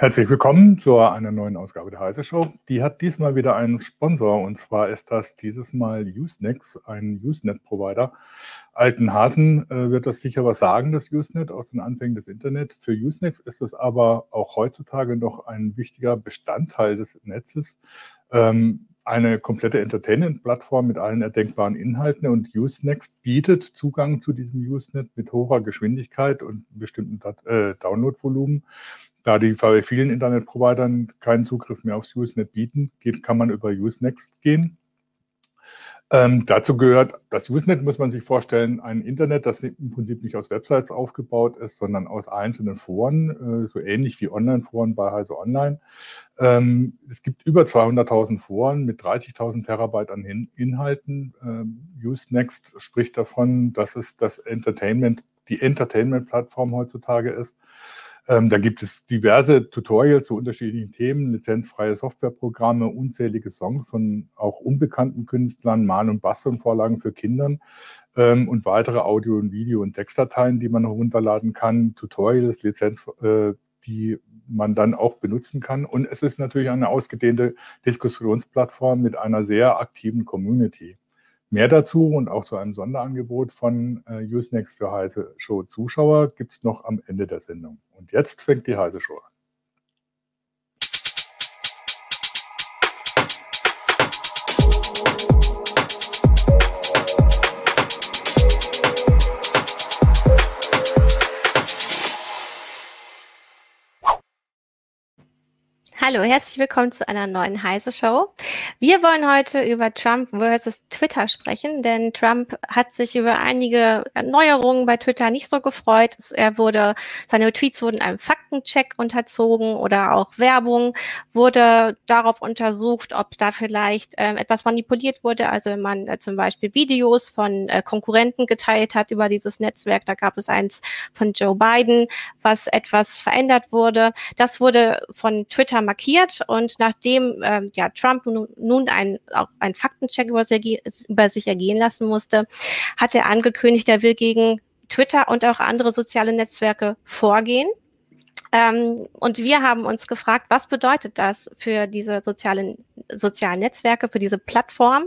Herzlich willkommen zu einer neuen Ausgabe der Heise Show. Die hat diesmal wieder einen Sponsor und zwar ist das dieses Mal Usenex, ein Usenet-Provider. Alten Hasen äh, wird das sicher was sagen, das Usenet aus den Anfängen des Internet. Für Usenex ist es aber auch heutzutage noch ein wichtiger Bestandteil des Netzes. Ähm, eine komplette Entertainment-Plattform mit allen erdenkbaren Inhalten und Usenext bietet Zugang zu diesem Usenet mit hoher Geschwindigkeit und bestimmten äh, Downloadvolumen. Da die bei vielen Internetprovidern keinen Zugriff mehr aufs Usenet bieten, geht, kann man über Usenext gehen. Ähm, dazu gehört, das Usenet muss man sich vorstellen, ein Internet, das im Prinzip nicht aus Websites aufgebaut ist, sondern aus einzelnen Foren, äh, so ähnlich wie Online-Foren bei Heise Online. Ähm, es gibt über 200.000 Foren mit 30.000 Terabyte an Hin Inhalten. Ähm, Usenext spricht davon, dass es das Entertainment, die Entertainment-Plattform heutzutage ist. Ähm, da gibt es diverse Tutorials zu unterschiedlichen Themen, lizenzfreie Softwareprogramme, unzählige Songs von auch unbekannten Künstlern, Mal- und Bastelvorlagen für Kindern ähm, und weitere Audio- und Video- und Textdateien, die man herunterladen kann, Tutorials, Lizenz, äh, die man dann auch benutzen kann. Und es ist natürlich eine ausgedehnte Diskussionsplattform mit einer sehr aktiven Community. Mehr dazu und auch zu einem Sonderangebot von äh, Usenext für Heise Show Zuschauer gibt es noch am Ende der Sendung. Und jetzt fängt die Heise Show an. Hallo, herzlich willkommen zu einer neuen Heise Show. Wir wollen heute über Trump versus Twitter sprechen, denn Trump hat sich über einige Erneuerungen bei Twitter nicht so gefreut. Er wurde, seine Tweets wurden einem Faktencheck unterzogen oder auch Werbung wurde darauf untersucht, ob da vielleicht ähm, etwas manipuliert wurde. Also wenn man äh, zum Beispiel Videos von äh, Konkurrenten geteilt hat über dieses Netzwerk, da gab es eins von Joe Biden, was etwas verändert wurde. Das wurde von Twitter markiert und nachdem ähm, ja Trump nun, nun auch einen Faktencheck über, über sich ergehen lassen musste, hat er angekündigt, er will gegen Twitter und auch andere soziale Netzwerke vorgehen. Ähm, und wir haben uns gefragt, was bedeutet das für diese sozialen, sozialen Netzwerke, für diese Plattform?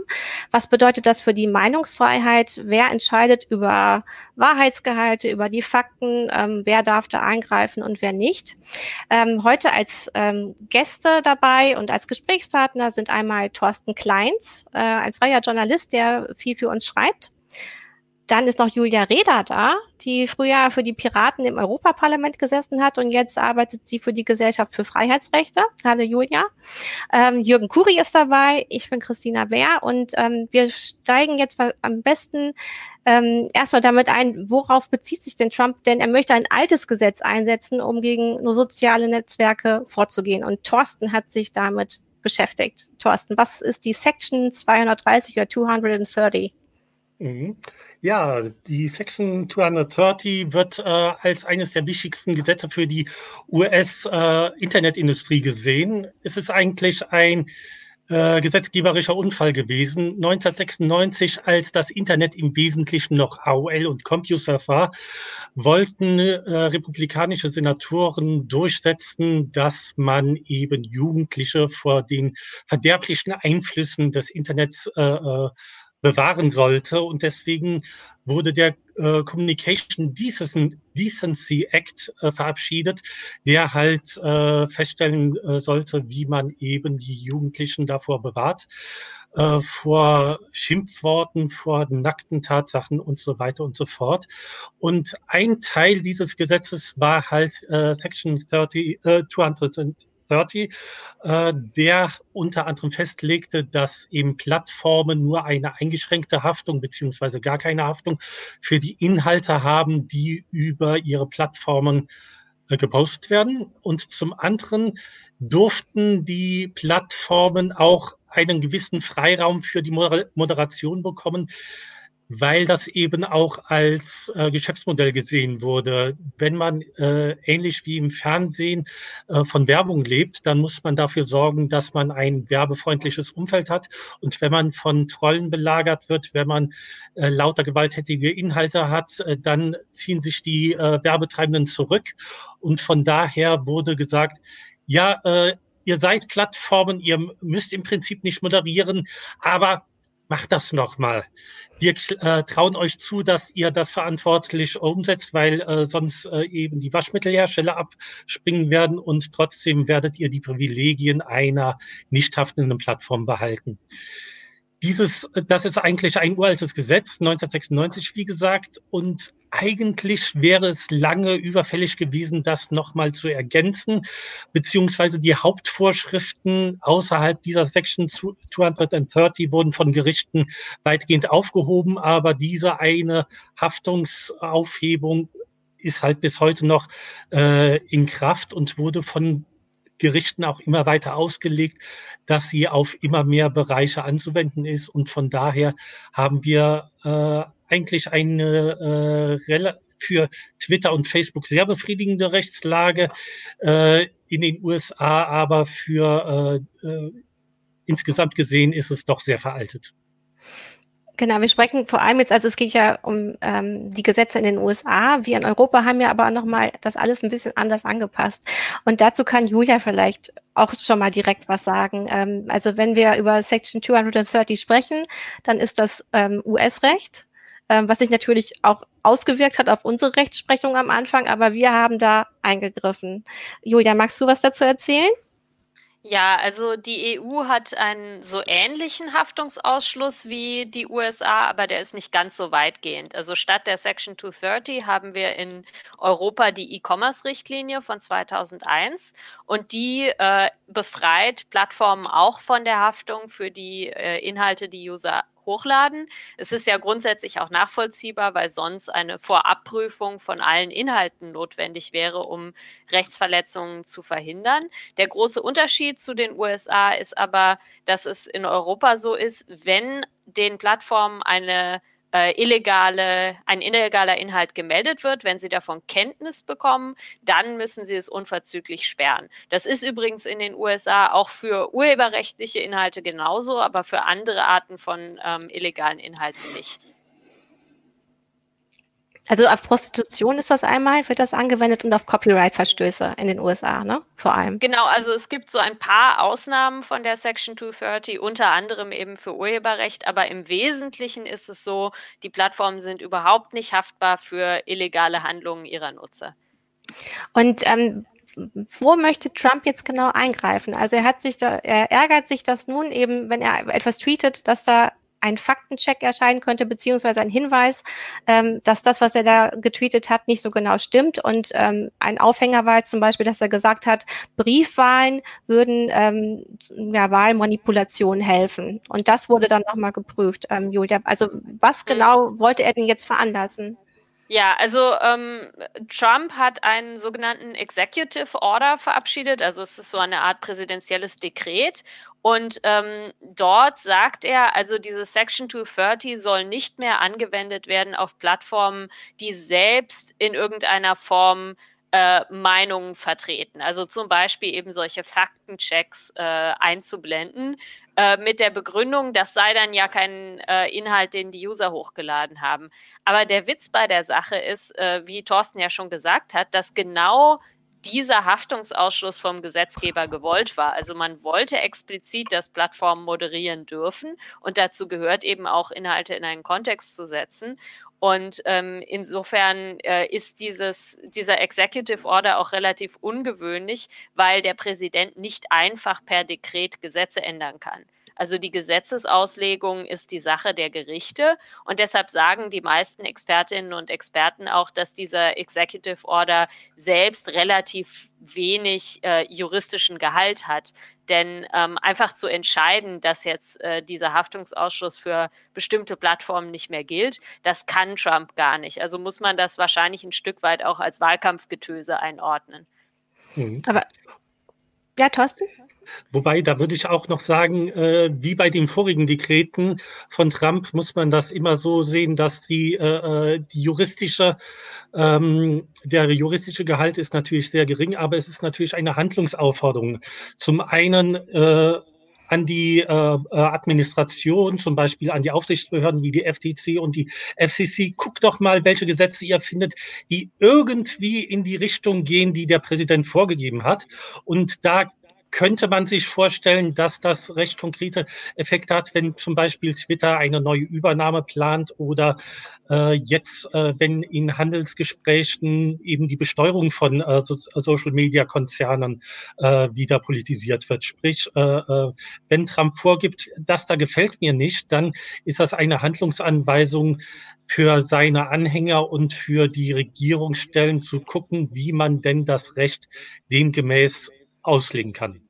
Was bedeutet das für die Meinungsfreiheit? Wer entscheidet über Wahrheitsgehalte, über die Fakten? Ähm, wer darf da eingreifen und wer nicht? Ähm, heute als ähm, Gäste dabei und als Gesprächspartner sind einmal Thorsten Kleins, äh, ein freier Journalist, der viel für uns schreibt. Dann ist noch Julia Reda da, die früher für die Piraten im Europaparlament gesessen hat und jetzt arbeitet sie für die Gesellschaft für Freiheitsrechte. Hallo Julia. Ähm, Jürgen Kuri ist dabei, ich bin Christina Bär und ähm, wir steigen jetzt am besten ähm, erstmal damit ein, worauf bezieht sich denn Trump? Denn er möchte ein altes Gesetz einsetzen, um gegen nur soziale Netzwerke vorzugehen. Und Thorsten hat sich damit beschäftigt. Thorsten, was ist die Section 230 oder 230? Mhm. Ja, die Section 230 wird äh, als eines der wichtigsten Gesetze für die US-Internetindustrie äh, gesehen. Es ist eigentlich ein äh, gesetzgeberischer Unfall gewesen. 1996, als das Internet im Wesentlichen noch AOL und CompuServe war, wollten äh, republikanische Senatoren durchsetzen, dass man eben Jugendliche vor den verderblichen Einflüssen des Internets äh, äh bewahren sollte. Und deswegen wurde der äh, Communication Decency Act äh, verabschiedet, der halt äh, feststellen äh, sollte, wie man eben die Jugendlichen davor bewahrt, äh, vor Schimpfworten, vor nackten Tatsachen und so weiter und so fort. Und ein Teil dieses Gesetzes war halt äh, Section 30, äh, 200, 230, äh, der unter anderem festlegte, dass eben Plattformen nur eine eingeschränkte Haftung beziehungsweise gar keine Haftung für die Inhalte haben, die über ihre Plattformen äh, gepostet werden. Und zum anderen durften die Plattformen auch einen gewissen Freiraum für die Moderation bekommen, weil das eben auch als äh, Geschäftsmodell gesehen wurde. Wenn man äh, ähnlich wie im Fernsehen äh, von Werbung lebt, dann muss man dafür sorgen, dass man ein werbefreundliches Umfeld hat. Und wenn man von Trollen belagert wird, wenn man äh, lauter gewalttätige Inhalte hat, äh, dann ziehen sich die äh, Werbetreibenden zurück. Und von daher wurde gesagt, ja, äh, ihr seid Plattformen, ihr müsst im Prinzip nicht moderieren, aber macht das nochmal. Wir äh, trauen euch zu, dass ihr das verantwortlich umsetzt, weil äh, sonst äh, eben die Waschmittelhersteller abspringen werden und trotzdem werdet ihr die Privilegien einer nicht haftenden Plattform behalten. Dieses, das ist eigentlich ein uraltes Gesetz, 1996, wie gesagt, und eigentlich wäre es lange überfällig gewesen, das nochmal zu ergänzen, beziehungsweise die Hauptvorschriften außerhalb dieser Section 230 wurden von Gerichten weitgehend aufgehoben, aber diese eine Haftungsaufhebung ist halt bis heute noch äh, in Kraft und wurde von Gerichten auch immer weiter ausgelegt, dass sie auf immer mehr Bereiche anzuwenden ist. Und von daher haben wir äh, eigentlich eine äh, für Twitter und Facebook sehr befriedigende Rechtslage äh, in den USA, aber für äh, äh, insgesamt gesehen ist es doch sehr veraltet. Genau, wir sprechen vor allem jetzt, also es geht ja um ähm, die Gesetze in den USA. Wir in Europa haben ja aber nochmal das alles ein bisschen anders angepasst. Und dazu kann Julia vielleicht auch schon mal direkt was sagen. Ähm, also wenn wir über Section 230 sprechen, dann ist das ähm, US-Recht, ähm, was sich natürlich auch ausgewirkt hat auf unsere Rechtsprechung am Anfang, aber wir haben da eingegriffen. Julia, magst du was dazu erzählen? Ja, also die EU hat einen so ähnlichen Haftungsausschluss wie die USA, aber der ist nicht ganz so weitgehend. Also statt der Section 230 haben wir in Europa die E-Commerce-Richtlinie von 2001 und die äh, befreit Plattformen auch von der Haftung für die äh, Inhalte, die User hochladen. Es ist ja grundsätzlich auch nachvollziehbar, weil sonst eine Vorabprüfung von allen Inhalten notwendig wäre, um Rechtsverletzungen zu verhindern. Der große Unterschied zu den USA ist aber, dass es in Europa so ist, wenn den Plattformen eine äh, illegale, ein illegaler Inhalt gemeldet wird, wenn sie davon Kenntnis bekommen, dann müssen sie es unverzüglich sperren. Das ist übrigens in den USA auch für urheberrechtliche Inhalte genauso, aber für andere Arten von ähm, illegalen Inhalten nicht. Also auf Prostitution ist das einmal, wird das angewendet und auf Copyright-Verstöße in den USA, ne? Vor allem. Genau, also es gibt so ein paar Ausnahmen von der Section 230, unter anderem eben für Urheberrecht, aber im Wesentlichen ist es so, die Plattformen sind überhaupt nicht haftbar für illegale Handlungen ihrer Nutzer. Und ähm, wo möchte Trump jetzt genau eingreifen? Also er hat sich da, er ärgert sich, dass nun eben, wenn er etwas tweetet, dass da ein Faktencheck erscheinen könnte, beziehungsweise ein Hinweis, ähm, dass das, was er da getweetet hat, nicht so genau stimmt. Und ähm, ein Aufhänger war jetzt zum Beispiel, dass er gesagt hat, Briefwahlen würden ähm, ja, Wahlmanipulation helfen. Und das wurde dann nochmal geprüft, ähm, Julia. Also was mhm. genau wollte er denn jetzt veranlassen? Ja, also ähm, Trump hat einen sogenannten Executive Order verabschiedet, also es ist so eine Art präsidentielles Dekret. Und ähm, dort sagt er, also diese Section 230 soll nicht mehr angewendet werden auf Plattformen, die selbst in irgendeiner Form äh, Meinungen vertreten. Also zum Beispiel eben solche Faktenchecks äh, einzublenden äh, mit der Begründung, das sei dann ja kein äh, Inhalt, den die User hochgeladen haben. Aber der Witz bei der Sache ist, äh, wie Thorsten ja schon gesagt hat, dass genau dieser Haftungsausschluss vom Gesetzgeber gewollt war. Also man wollte explizit, dass Plattformen moderieren dürfen und dazu gehört eben auch Inhalte in einen Kontext zu setzen. Und ähm, insofern äh, ist dieses, dieser Executive Order auch relativ ungewöhnlich, weil der Präsident nicht einfach per Dekret Gesetze ändern kann. Also die Gesetzesauslegung ist die Sache der Gerichte und deshalb sagen die meisten Expertinnen und Experten auch, dass dieser Executive Order selbst relativ wenig äh, juristischen Gehalt hat. Denn ähm, einfach zu entscheiden, dass jetzt äh, dieser Haftungsausschuss für bestimmte Plattformen nicht mehr gilt, das kann Trump gar nicht. Also muss man das wahrscheinlich ein Stück weit auch als Wahlkampfgetöse einordnen. Mhm. Aber ja, Thorsten? Wobei, da würde ich auch noch sagen, äh, wie bei den vorigen Dekreten von Trump muss man das immer so sehen, dass die, äh, äh, die juristische, ähm, der juristische Gehalt ist natürlich sehr gering, aber es ist natürlich eine Handlungsaufforderung. Zum einen äh, an die äh, äh Administration, zum Beispiel an die Aufsichtsbehörden wie die FTC und die FCC. Guckt doch mal, welche Gesetze ihr findet, die irgendwie in die Richtung gehen, die der Präsident vorgegeben hat. Und da könnte man sich vorstellen, dass das recht konkrete Effekte hat, wenn zum Beispiel Twitter eine neue Übernahme plant oder äh, jetzt, äh, wenn in Handelsgesprächen eben die Besteuerung von äh, so Social-Media-Konzernen äh, wieder politisiert wird. Sprich, äh, äh, wenn Trump vorgibt, das da gefällt mir nicht, dann ist das eine Handlungsanweisung für seine Anhänger und für die Regierungsstellen zu gucken, wie man denn das Recht demgemäß auslegen kann.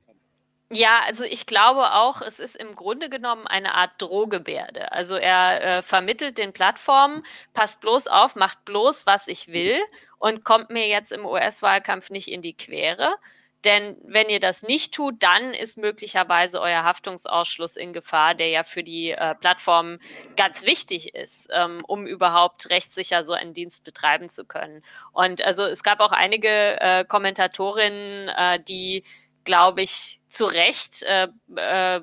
Ja, also ich glaube auch, es ist im Grunde genommen eine Art Drohgebärde. Also er äh, vermittelt den Plattformen, passt bloß auf, macht bloß, was ich will und kommt mir jetzt im US-Wahlkampf nicht in die Quere. Denn wenn ihr das nicht tut, dann ist möglicherweise euer Haftungsausschluss in Gefahr, der ja für die äh, Plattformen ganz wichtig ist, ähm, um überhaupt rechtssicher so einen Dienst betreiben zu können. Und also es gab auch einige äh, Kommentatorinnen, äh, die glaube ich, zu Recht äh, äh,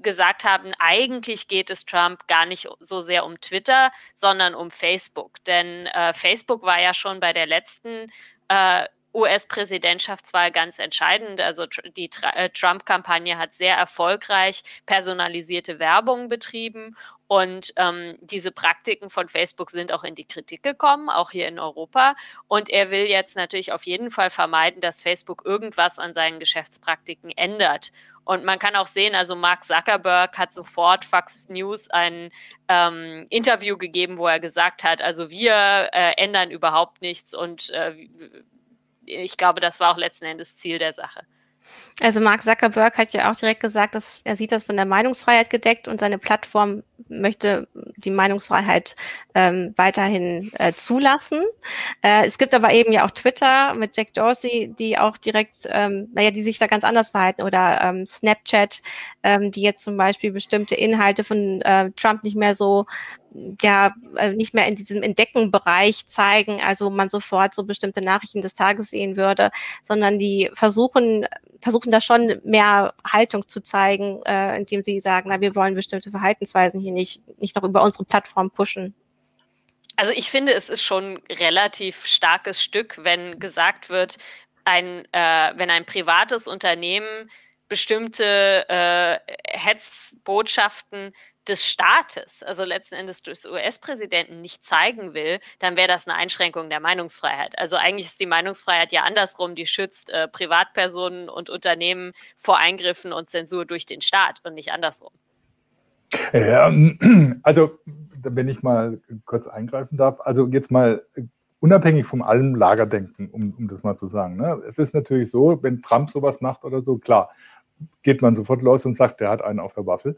gesagt haben, eigentlich geht es Trump gar nicht so sehr um Twitter, sondern um Facebook. Denn äh, Facebook war ja schon bei der letzten äh, US-Präsidentschaftswahl ganz entscheidend. Also die äh, Trump-Kampagne hat sehr erfolgreich personalisierte Werbung betrieben und ähm, diese Praktiken von Facebook sind auch in die Kritik gekommen, auch hier in Europa. Und er will jetzt natürlich auf jeden Fall vermeiden, dass Facebook irgendwas an seinen Geschäftspraktiken ändert. Und man kann auch sehen, also Mark Zuckerberg hat sofort Fox News ein ähm, Interview gegeben, wo er gesagt hat, also wir äh, ändern überhaupt nichts und äh, ich glaube, das war auch letzten Endes Ziel der Sache. Also Mark Zuckerberg hat ja auch direkt gesagt, dass er sieht das von der Meinungsfreiheit gedeckt und seine Plattform möchte die Meinungsfreiheit ähm, weiterhin äh, zulassen. Äh, es gibt aber eben ja auch Twitter mit Jack Dorsey, die auch direkt, ähm, naja, die sich da ganz anders verhalten oder ähm, Snapchat, ähm, die jetzt zum Beispiel bestimmte Inhalte von äh, Trump nicht mehr so ja äh, nicht mehr in diesem Entdeckenbereich zeigen, also man sofort so bestimmte Nachrichten des Tages sehen würde, sondern die versuchen versuchen da schon mehr Haltung zu zeigen, äh, indem sie sagen, na wir wollen bestimmte Verhaltensweisen hier nicht nicht noch über unsere Plattform pushen. Also ich finde, es ist schon relativ starkes Stück, wenn gesagt wird, ein äh, wenn ein privates Unternehmen bestimmte äh, Hetzbotschaften des Staates, also letzten Endes des US-Präsidenten, nicht zeigen will, dann wäre das eine Einschränkung der Meinungsfreiheit. Also eigentlich ist die Meinungsfreiheit ja andersrum, die schützt äh, Privatpersonen und Unternehmen vor Eingriffen und Zensur durch den Staat und nicht andersrum. Ja, also wenn ich mal kurz eingreifen darf, also jetzt mal unabhängig von allem Lagerdenken, um, um das mal zu sagen. Ne? Es ist natürlich so, wenn Trump sowas macht oder so, klar, geht man sofort los und sagt, der hat einen auf der Waffel.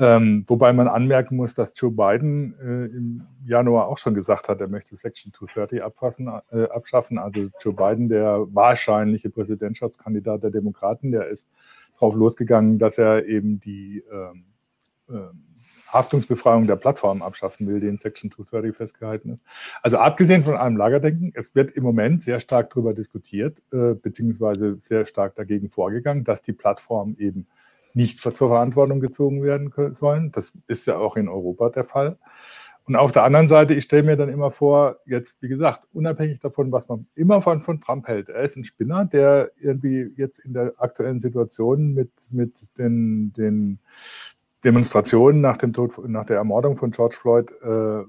Ähm, wobei man anmerken muss, dass Joe Biden äh, im Januar auch schon gesagt hat, er möchte Section 230 abfassen, äh, abschaffen. Also Joe Biden, der wahrscheinliche Präsidentschaftskandidat der Demokraten, der ist drauf losgegangen, dass er eben die ähm, äh, Haftungsbefreiung der Plattform abschaffen will, die in Section 230 festgehalten ist. Also abgesehen von allem Lagerdenken, es wird im Moment sehr stark darüber diskutiert, äh, beziehungsweise sehr stark dagegen vorgegangen, dass die Plattformen eben nicht zur Verantwortung gezogen werden sollen. Das ist ja auch in Europa der Fall. Und auf der anderen Seite, ich stelle mir dann immer vor, jetzt, wie gesagt, unabhängig davon, was man immer von, von Trump hält, er ist ein Spinner, der irgendwie jetzt in der aktuellen Situation mit, mit den, den Demonstrationen nach dem Tod, nach der Ermordung von George Floyd äh,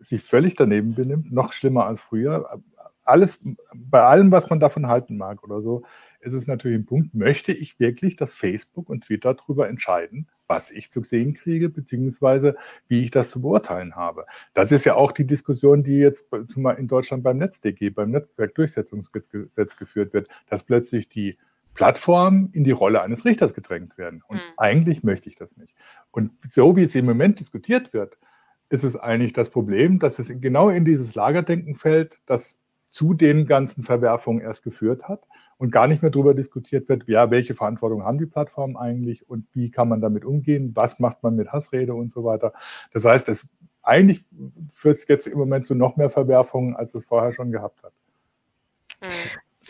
sich völlig daneben benimmt, noch schlimmer als früher. Alles, bei allem, was man davon halten mag oder so, ist es natürlich ein Punkt, möchte ich wirklich, dass Facebook und Twitter darüber entscheiden, was ich zu sehen kriege, beziehungsweise wie ich das zu beurteilen habe. Das ist ja auch die Diskussion, die jetzt in Deutschland beim NetzDG, beim Netzwerkdurchsetzungsgesetz geführt wird, dass plötzlich die Plattformen in die Rolle eines Richters gedrängt werden. Und mhm. eigentlich möchte ich das nicht. Und so wie es im Moment diskutiert wird, ist es eigentlich das Problem, dass es genau in dieses Lagerdenken fällt, das zu den ganzen Verwerfungen erst geführt hat und gar nicht mehr darüber diskutiert wird, ja, welche Verantwortung haben die Plattformen eigentlich und wie kann man damit umgehen, was macht man mit Hassrede und so weiter. Das heißt, es, eigentlich führt es jetzt im Moment zu noch mehr Verwerfungen, als es vorher schon gehabt hat.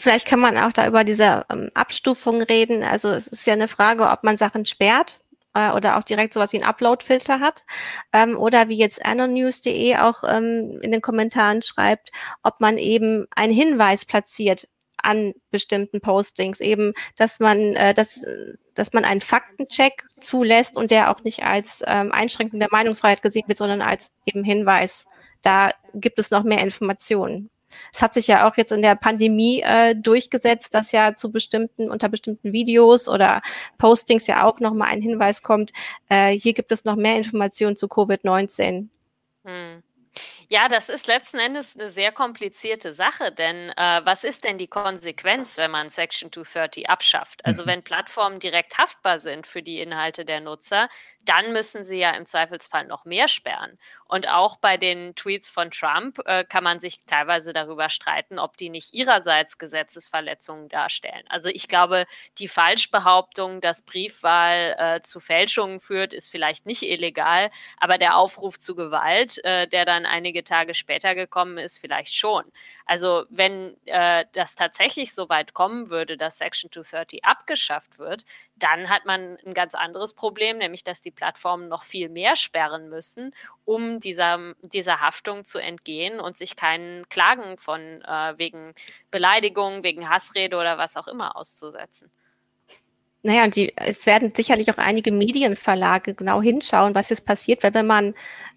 Vielleicht kann man auch da über diese ähm, Abstufung reden. Also es ist ja eine Frage, ob man Sachen sperrt äh, oder auch direkt sowas wie ein Upload-Filter hat ähm, oder wie jetzt anonews.de auch ähm, in den Kommentaren schreibt, ob man eben einen Hinweis platziert an bestimmten Postings, eben, dass man, äh, dass, dass man einen Faktencheck zulässt und der auch nicht als ähm, Einschränkung der Meinungsfreiheit gesehen wird, sondern als eben Hinweis. Da gibt es noch mehr Informationen. Es hat sich ja auch jetzt in der Pandemie äh, durchgesetzt, dass ja zu bestimmten, unter bestimmten Videos oder Postings ja auch nochmal ein Hinweis kommt, äh, hier gibt es noch mehr Informationen zu Covid-19. Hm. Ja, das ist letzten Endes eine sehr komplizierte Sache, denn äh, was ist denn die Konsequenz, wenn man Section 230 abschafft? Also mhm. wenn Plattformen direkt haftbar sind für die Inhalte der Nutzer, dann müssen sie ja im Zweifelsfall noch mehr sperren. Und auch bei den Tweets von Trump äh, kann man sich teilweise darüber streiten, ob die nicht ihrerseits Gesetzesverletzungen darstellen. Also ich glaube, die Falschbehauptung, dass Briefwahl äh, zu Fälschungen führt, ist vielleicht nicht illegal, aber der Aufruf zu Gewalt, äh, der dann einige Tage später gekommen ist, vielleicht schon. Also wenn äh, das tatsächlich so weit kommen würde, dass Section 230 abgeschafft wird, dann hat man ein ganz anderes Problem, nämlich dass die Plattformen noch viel mehr sperren müssen, um dieser, dieser Haftung zu entgehen und sich keinen Klagen von äh, wegen Beleidigung, wegen Hassrede oder was auch immer auszusetzen. Naja, und die, es werden sicherlich auch einige Medienverlage genau hinschauen, was jetzt passiert, weil wenn man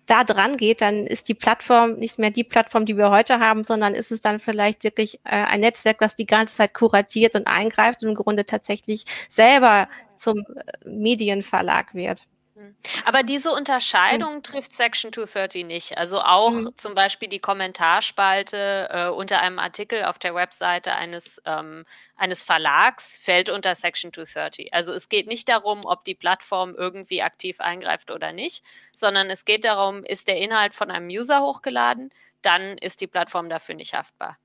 da dran geht, dann ist die Plattform nicht mehr die Plattform, die wir heute haben, sondern ist es dann vielleicht wirklich äh, ein Netzwerk, was die ganze Zeit kuratiert und eingreift und im Grunde tatsächlich selber zum äh, Medienverlag wird. Aber diese Unterscheidung hm. trifft Section 230 nicht. Also auch hm. zum Beispiel die Kommentarspalte äh, unter einem Artikel auf der Webseite eines, ähm, eines Verlags fällt unter Section 230. Also es geht nicht darum, ob die Plattform irgendwie aktiv eingreift oder nicht, sondern es geht darum, ist der Inhalt von einem User hochgeladen, dann ist die Plattform dafür nicht haftbar.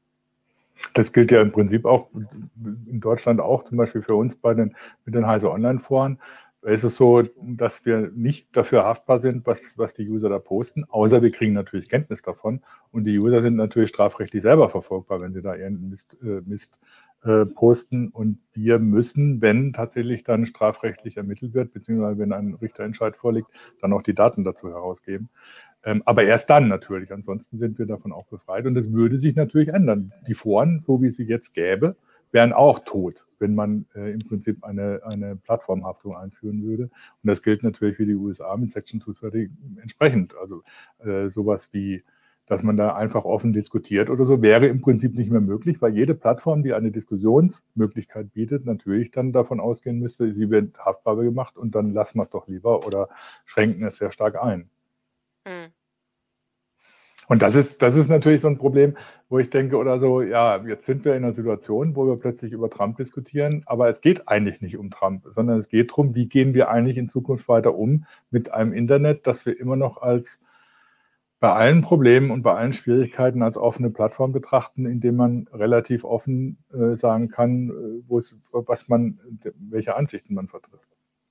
Das gilt ja im Prinzip auch in Deutschland auch, zum Beispiel für uns bei den, mit den Heise Online-Foren ist es so, dass wir nicht dafür haftbar sind, was, was die User da posten, außer wir kriegen natürlich Kenntnis davon. Und die User sind natürlich strafrechtlich selber verfolgbar, wenn sie da ihren Mist, äh, Mist äh, posten. Und wir müssen, wenn tatsächlich dann strafrechtlich ermittelt wird, beziehungsweise wenn ein Richterentscheid vorliegt, dann auch die Daten dazu herausgeben. Ähm, aber erst dann natürlich. Ansonsten sind wir davon auch befreit. Und das würde sich natürlich ändern. Die Foren, so wie sie jetzt gäbe, wären auch tot, wenn man äh, im Prinzip eine, eine Plattformhaftung einführen würde. Und das gilt natürlich für die USA mit Section 230 entsprechend. Also äh, sowas wie, dass man da einfach offen diskutiert oder so, wäre im Prinzip nicht mehr möglich, weil jede Plattform, die eine Diskussionsmöglichkeit bietet, natürlich dann davon ausgehen müsste, sie wird haftbar gemacht und dann lassen wir es doch lieber oder schränken es sehr stark ein. Hm. Und das ist, das ist natürlich so ein Problem, wo ich denke, oder so, ja, jetzt sind wir in einer Situation, wo wir plötzlich über Trump diskutieren, aber es geht eigentlich nicht um Trump, sondern es geht darum, wie gehen wir eigentlich in Zukunft weiter um mit einem Internet, das wir immer noch als bei allen Problemen und bei allen Schwierigkeiten als offene Plattform betrachten, indem man relativ offen äh, sagen kann, äh, was man, welche Ansichten man vertritt.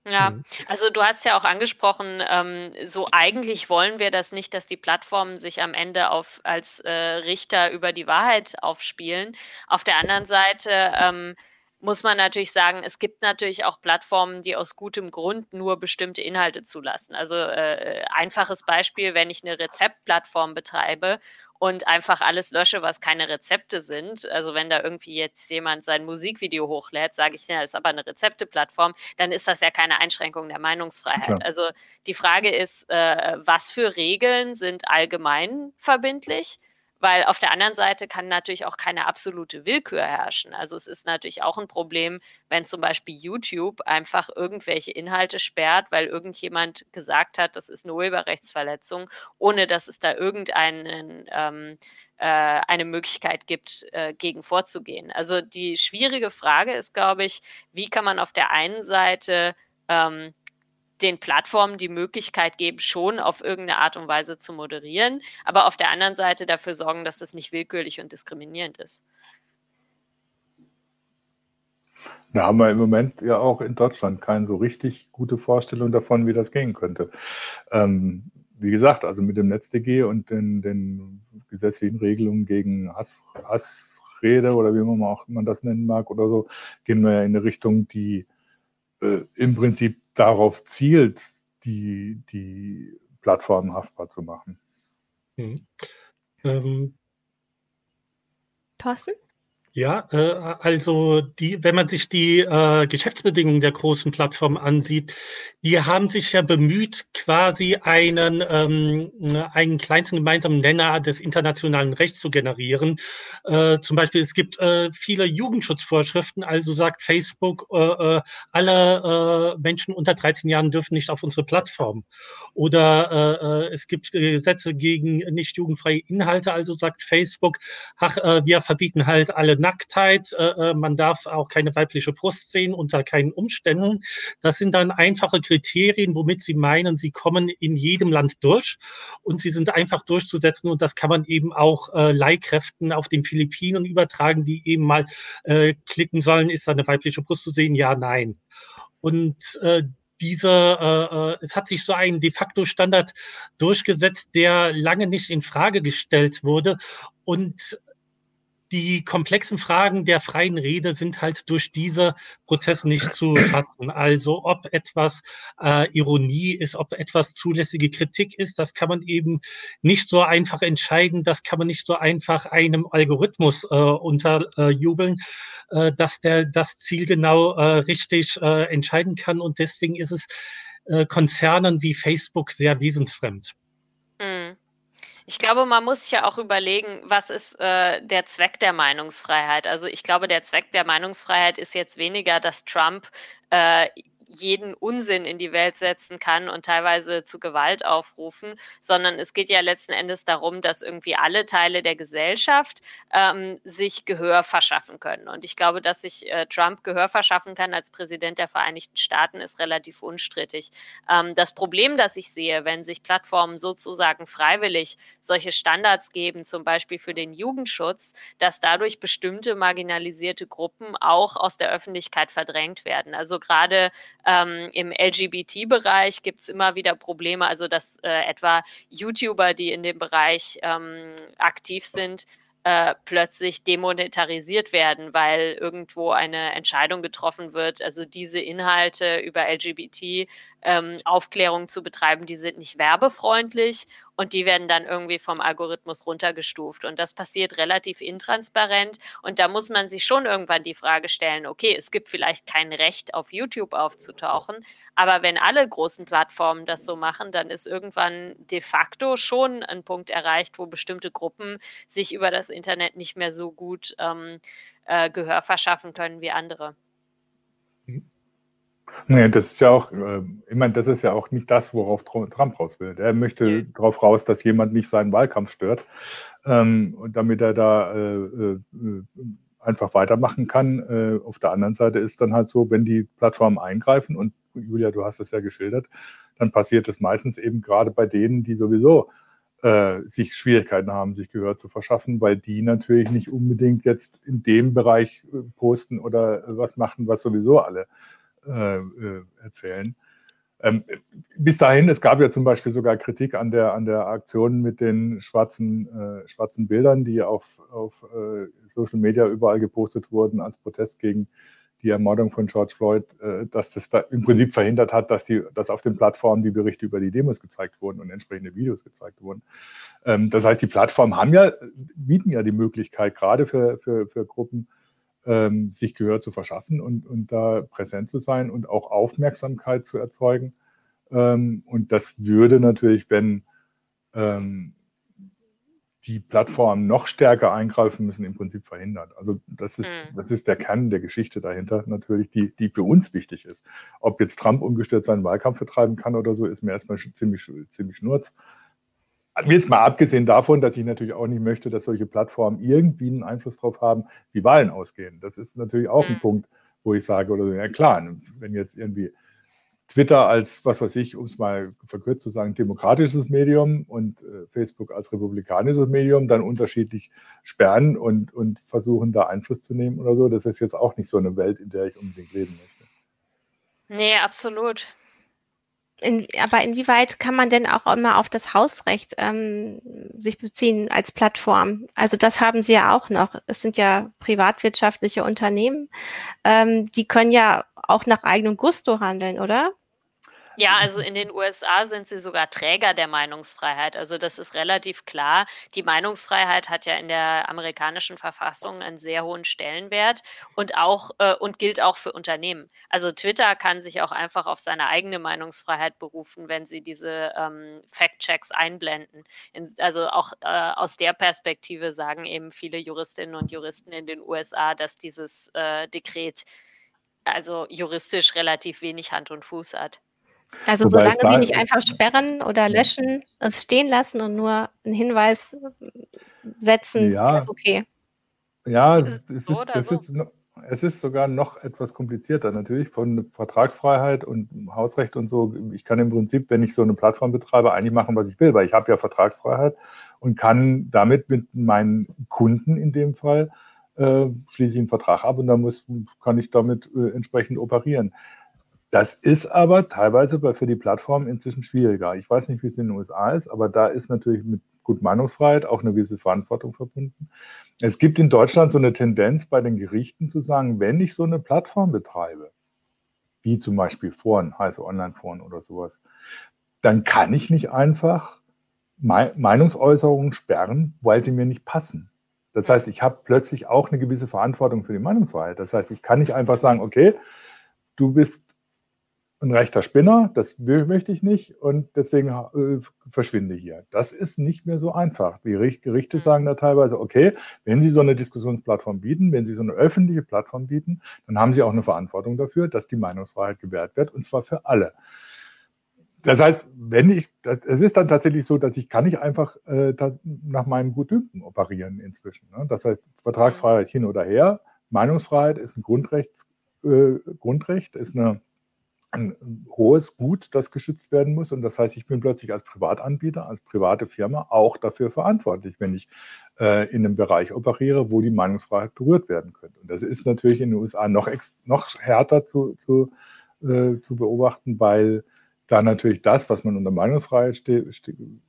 Ja, mhm. also du hast ja auch angesprochen, ähm, so eigentlich wollen wir das nicht, dass die Plattformen sich am Ende auf, als äh, Richter über die Wahrheit aufspielen. Auf der anderen Seite ähm, muss man natürlich sagen, es gibt natürlich auch Plattformen, die aus gutem Grund nur bestimmte Inhalte zulassen. Also äh, einfaches Beispiel, wenn ich eine Rezeptplattform betreibe und einfach alles lösche, was keine Rezepte sind. Also wenn da irgendwie jetzt jemand sein Musikvideo hochlädt, sage ich, ja, das ist aber eine Rezepteplattform, dann ist das ja keine Einschränkung der Meinungsfreiheit. Klar. Also die Frage ist, äh, was für Regeln sind allgemein verbindlich? Weil auf der anderen Seite kann natürlich auch keine absolute Willkür herrschen. Also es ist natürlich auch ein Problem, wenn zum Beispiel YouTube einfach irgendwelche Inhalte sperrt, weil irgendjemand gesagt hat, das ist eine Urheberrechtsverletzung, ohne dass es da irgendeinen ähm, äh, eine Möglichkeit gibt, äh, gegen vorzugehen. Also die schwierige Frage ist, glaube ich, wie kann man auf der einen Seite ähm, den Plattformen die Möglichkeit geben, schon auf irgendeine Art und Weise zu moderieren, aber auf der anderen Seite dafür sorgen, dass das nicht willkürlich und diskriminierend ist. Da haben wir im Moment ja auch in Deutschland keine so richtig gute Vorstellung davon, wie das gehen könnte. Ähm, wie gesagt, also mit dem NetzDG und den, den gesetzlichen Regelungen gegen Hass, Hassrede oder wie man auch man das nennen mag oder so, gehen wir ja in eine Richtung, die äh, im Prinzip darauf zielt, die, die Plattformen haftbar zu machen. Mhm. Ähm, Thorsten? Ja, äh, also die, wenn man sich die äh, Geschäftsbedingungen der großen Plattformen ansieht, die haben sich ja bemüht, quasi einen, ähm, einen kleinsten gemeinsamen Nenner des internationalen Rechts zu generieren. Äh, zum Beispiel, es gibt äh, viele Jugendschutzvorschriften, also sagt Facebook, äh, äh alle äh, Menschen unter 13 Jahren dürfen nicht auf unsere Plattform. Oder äh, äh, es gibt Gesetze gegen nicht jugendfreie Inhalte, also sagt Facebook, ach, äh, wir verbieten halt alle Nacktheit, äh, äh, man darf auch keine weibliche Brust sehen unter keinen Umständen. Das sind dann einfache Kriterien, womit sie meinen, sie kommen in jedem Land durch und sie sind einfach durchzusetzen und das kann man eben auch äh, Leihkräften auf den Philippinen übertragen, die eben mal äh, klicken sollen, ist da eine weibliche Brust zu sehen? Ja, nein. Und äh, diese, äh, äh, es hat sich so ein de facto Standard durchgesetzt, der lange nicht in Frage gestellt wurde. Und die komplexen Fragen der freien Rede sind halt durch diese Prozesse nicht zu fassen. Also ob etwas äh, Ironie ist, ob etwas zulässige Kritik ist, das kann man eben nicht so einfach entscheiden. Das kann man nicht so einfach einem Algorithmus äh, unterjubeln, äh, dass der das Ziel genau äh, richtig äh, entscheiden kann. Und deswegen ist es äh, Konzernen wie Facebook sehr wesensfremd. Mhm. Ich glaube, man muss sich ja auch überlegen, was ist äh, der Zweck der Meinungsfreiheit. Also ich glaube, der Zweck der Meinungsfreiheit ist jetzt weniger, dass Trump äh, jeden Unsinn in die Welt setzen kann und teilweise zu Gewalt aufrufen, sondern es geht ja letzten Endes darum, dass irgendwie alle Teile der Gesellschaft ähm, sich Gehör verschaffen können. Und ich glaube, dass sich äh, Trump Gehör verschaffen kann als Präsident der Vereinigten Staaten, ist relativ unstrittig. Ähm, das Problem, das ich sehe, wenn sich Plattformen sozusagen freiwillig solche Standards geben, zum Beispiel für den Jugendschutz, dass dadurch bestimmte marginalisierte Gruppen auch aus der Öffentlichkeit verdrängt werden. Also gerade ähm, Im LGBT-Bereich gibt es immer wieder Probleme, also dass äh, etwa YouTuber, die in dem Bereich ähm, aktiv sind, äh, plötzlich demonetarisiert werden, weil irgendwo eine Entscheidung getroffen wird, also diese Inhalte über LGBT ähm, Aufklärung zu betreiben, die sind nicht werbefreundlich und die werden dann irgendwie vom Algorithmus runtergestuft. Und das passiert relativ intransparent. Und da muss man sich schon irgendwann die Frage stellen, okay, es gibt vielleicht kein Recht, auf YouTube aufzutauchen, aber wenn alle großen Plattformen das so machen, dann ist irgendwann de facto schon ein Punkt erreicht, wo bestimmte Gruppen sich über das Internet nicht mehr so gut ähm, äh, Gehör verschaffen können wie andere. Nee, das ist ja auch, äh, ich meine, das ist ja auch nicht das, worauf Trump raus will. Er möchte ja. darauf raus, dass jemand nicht seinen Wahlkampf stört, ähm, und damit er da äh, äh, einfach weitermachen kann. Äh, auf der anderen Seite ist dann halt so, wenn die Plattformen eingreifen, und Julia, du hast es ja geschildert, dann passiert es meistens eben gerade bei denen, die sowieso äh, sich Schwierigkeiten haben, sich Gehör zu verschaffen, weil die natürlich nicht unbedingt jetzt in dem Bereich posten oder was machen, was sowieso alle äh, äh, erzählen. Ähm, bis dahin, es gab ja zum Beispiel sogar Kritik an der, an der Aktion mit den schwarzen, äh, schwarzen Bildern, die auf, auf äh, Social Media überall gepostet wurden als Protest gegen die Ermordung von George Floyd, äh, dass das da im Prinzip verhindert hat, dass, die, dass auf den Plattformen die Berichte über die Demos gezeigt wurden und entsprechende Videos gezeigt wurden. Ähm, das heißt, die Plattformen haben ja, bieten ja die Möglichkeit, gerade für, für, für Gruppen, ähm, sich Gehör zu verschaffen und, und da präsent zu sein und auch Aufmerksamkeit zu erzeugen. Ähm, und das würde natürlich, wenn, ähm, die Plattformen noch stärker eingreifen müssen, im Prinzip verhindert. Also das ist, mhm. das ist der Kern der Geschichte dahinter natürlich, die, die für uns wichtig ist. Ob jetzt Trump ungestört seinen Wahlkampf betreiben kann oder so, ist mir erstmal ziemlich, ziemlich schnurz. Jetzt mal abgesehen davon, dass ich natürlich auch nicht möchte, dass solche Plattformen irgendwie einen Einfluss darauf haben, wie Wahlen ausgehen. Das ist natürlich auch ein mhm. Punkt, wo ich sage, oder so, ja klar, wenn jetzt irgendwie Twitter als, was weiß ich, um es mal verkürzt zu sagen, demokratisches Medium und äh, Facebook als republikanisches Medium dann unterschiedlich sperren und, und versuchen, da Einfluss zu nehmen oder so. Das ist jetzt auch nicht so eine Welt, in der ich unbedingt leben möchte. Nee, absolut. In, aber inwieweit kann man denn auch immer auf das Hausrecht ähm, sich beziehen als Plattform? Also das haben Sie ja auch noch. Es sind ja privatwirtschaftliche Unternehmen. Ähm, die können ja auch nach eigenem Gusto handeln, oder? Ja, also in den USA sind sie sogar Träger der Meinungsfreiheit. Also das ist relativ klar. Die Meinungsfreiheit hat ja in der amerikanischen Verfassung einen sehr hohen Stellenwert und auch äh, und gilt auch für Unternehmen. Also Twitter kann sich auch einfach auf seine eigene Meinungsfreiheit berufen, wenn sie diese ähm, Fact-Checks einblenden. In, also auch äh, aus der Perspektive sagen eben viele Juristinnen und Juristen in den USA, dass dieses äh, Dekret also juristisch relativ wenig Hand und Fuß hat. Also Wobei solange die nicht einfach sperren oder löschen, es stehen lassen und nur einen Hinweis setzen, ja, ist okay. Ja, es ist, es, so? ist, es ist sogar noch etwas komplizierter natürlich von Vertragsfreiheit und Hausrecht und so. Ich kann im Prinzip, wenn ich so eine Plattform betreibe, eigentlich machen, was ich will, weil ich habe ja Vertragsfreiheit und kann damit mit meinen Kunden in dem Fall äh, schließe ich einen Vertrag ab und dann muss, kann ich damit äh, entsprechend operieren. Das ist aber teilweise für die Plattform inzwischen schwieriger. Ich weiß nicht, wie es in den USA ist, aber da ist natürlich mit gut Meinungsfreiheit auch eine gewisse Verantwortung verbunden. Es gibt in Deutschland so eine Tendenz bei den Gerichten zu sagen, wenn ich so eine Plattform betreibe, wie zum Beispiel Foren, heiße Online-Foren oder sowas, dann kann ich nicht einfach Meinungsäußerungen sperren, weil sie mir nicht passen. Das heißt, ich habe plötzlich auch eine gewisse Verantwortung für die Meinungsfreiheit. Das heißt, ich kann nicht einfach sagen, okay, du bist ein rechter Spinner, das möchte ich nicht und deswegen äh, verschwinde hier. Das ist nicht mehr so einfach. Die Gerichte mhm. sagen da teilweise, okay, wenn Sie so eine Diskussionsplattform bieten, wenn Sie so eine öffentliche Plattform bieten, dann haben Sie auch eine Verantwortung dafür, dass die Meinungsfreiheit gewährt wird und zwar für alle. Das heißt, wenn ich, das, es ist dann tatsächlich so, dass ich kann nicht einfach äh, nach meinem Gutdünken operieren inzwischen. Ne? Das heißt, Vertragsfreiheit hin oder her, Meinungsfreiheit ist ein Grundrecht, äh, Grundrecht ist eine ein hohes Gut, das geschützt werden muss. Und das heißt, ich bin plötzlich als Privatanbieter, als private Firma auch dafür verantwortlich, wenn ich äh, in einem Bereich operiere, wo die Meinungsfreiheit berührt werden könnte. Und das ist natürlich in den USA noch, noch härter zu, zu, äh, zu beobachten, weil da natürlich das, was man unter Meinungsfreiheit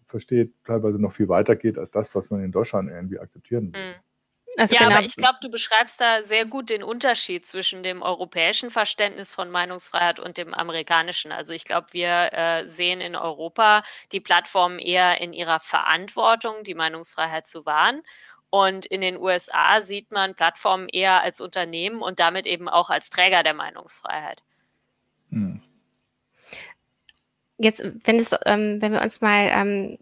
versteht, teilweise noch viel weiter geht als das, was man in Deutschland irgendwie akzeptieren will. Mhm. Also ja, genau. aber ich glaube, du beschreibst da sehr gut den Unterschied zwischen dem europäischen Verständnis von Meinungsfreiheit und dem amerikanischen. Also ich glaube, wir äh, sehen in Europa die Plattformen eher in ihrer Verantwortung, die Meinungsfreiheit zu wahren. Und in den USA sieht man Plattformen eher als Unternehmen und damit eben auch als Träger der Meinungsfreiheit. Hm. Jetzt, wenn es, ähm, wenn wir uns mal ähm,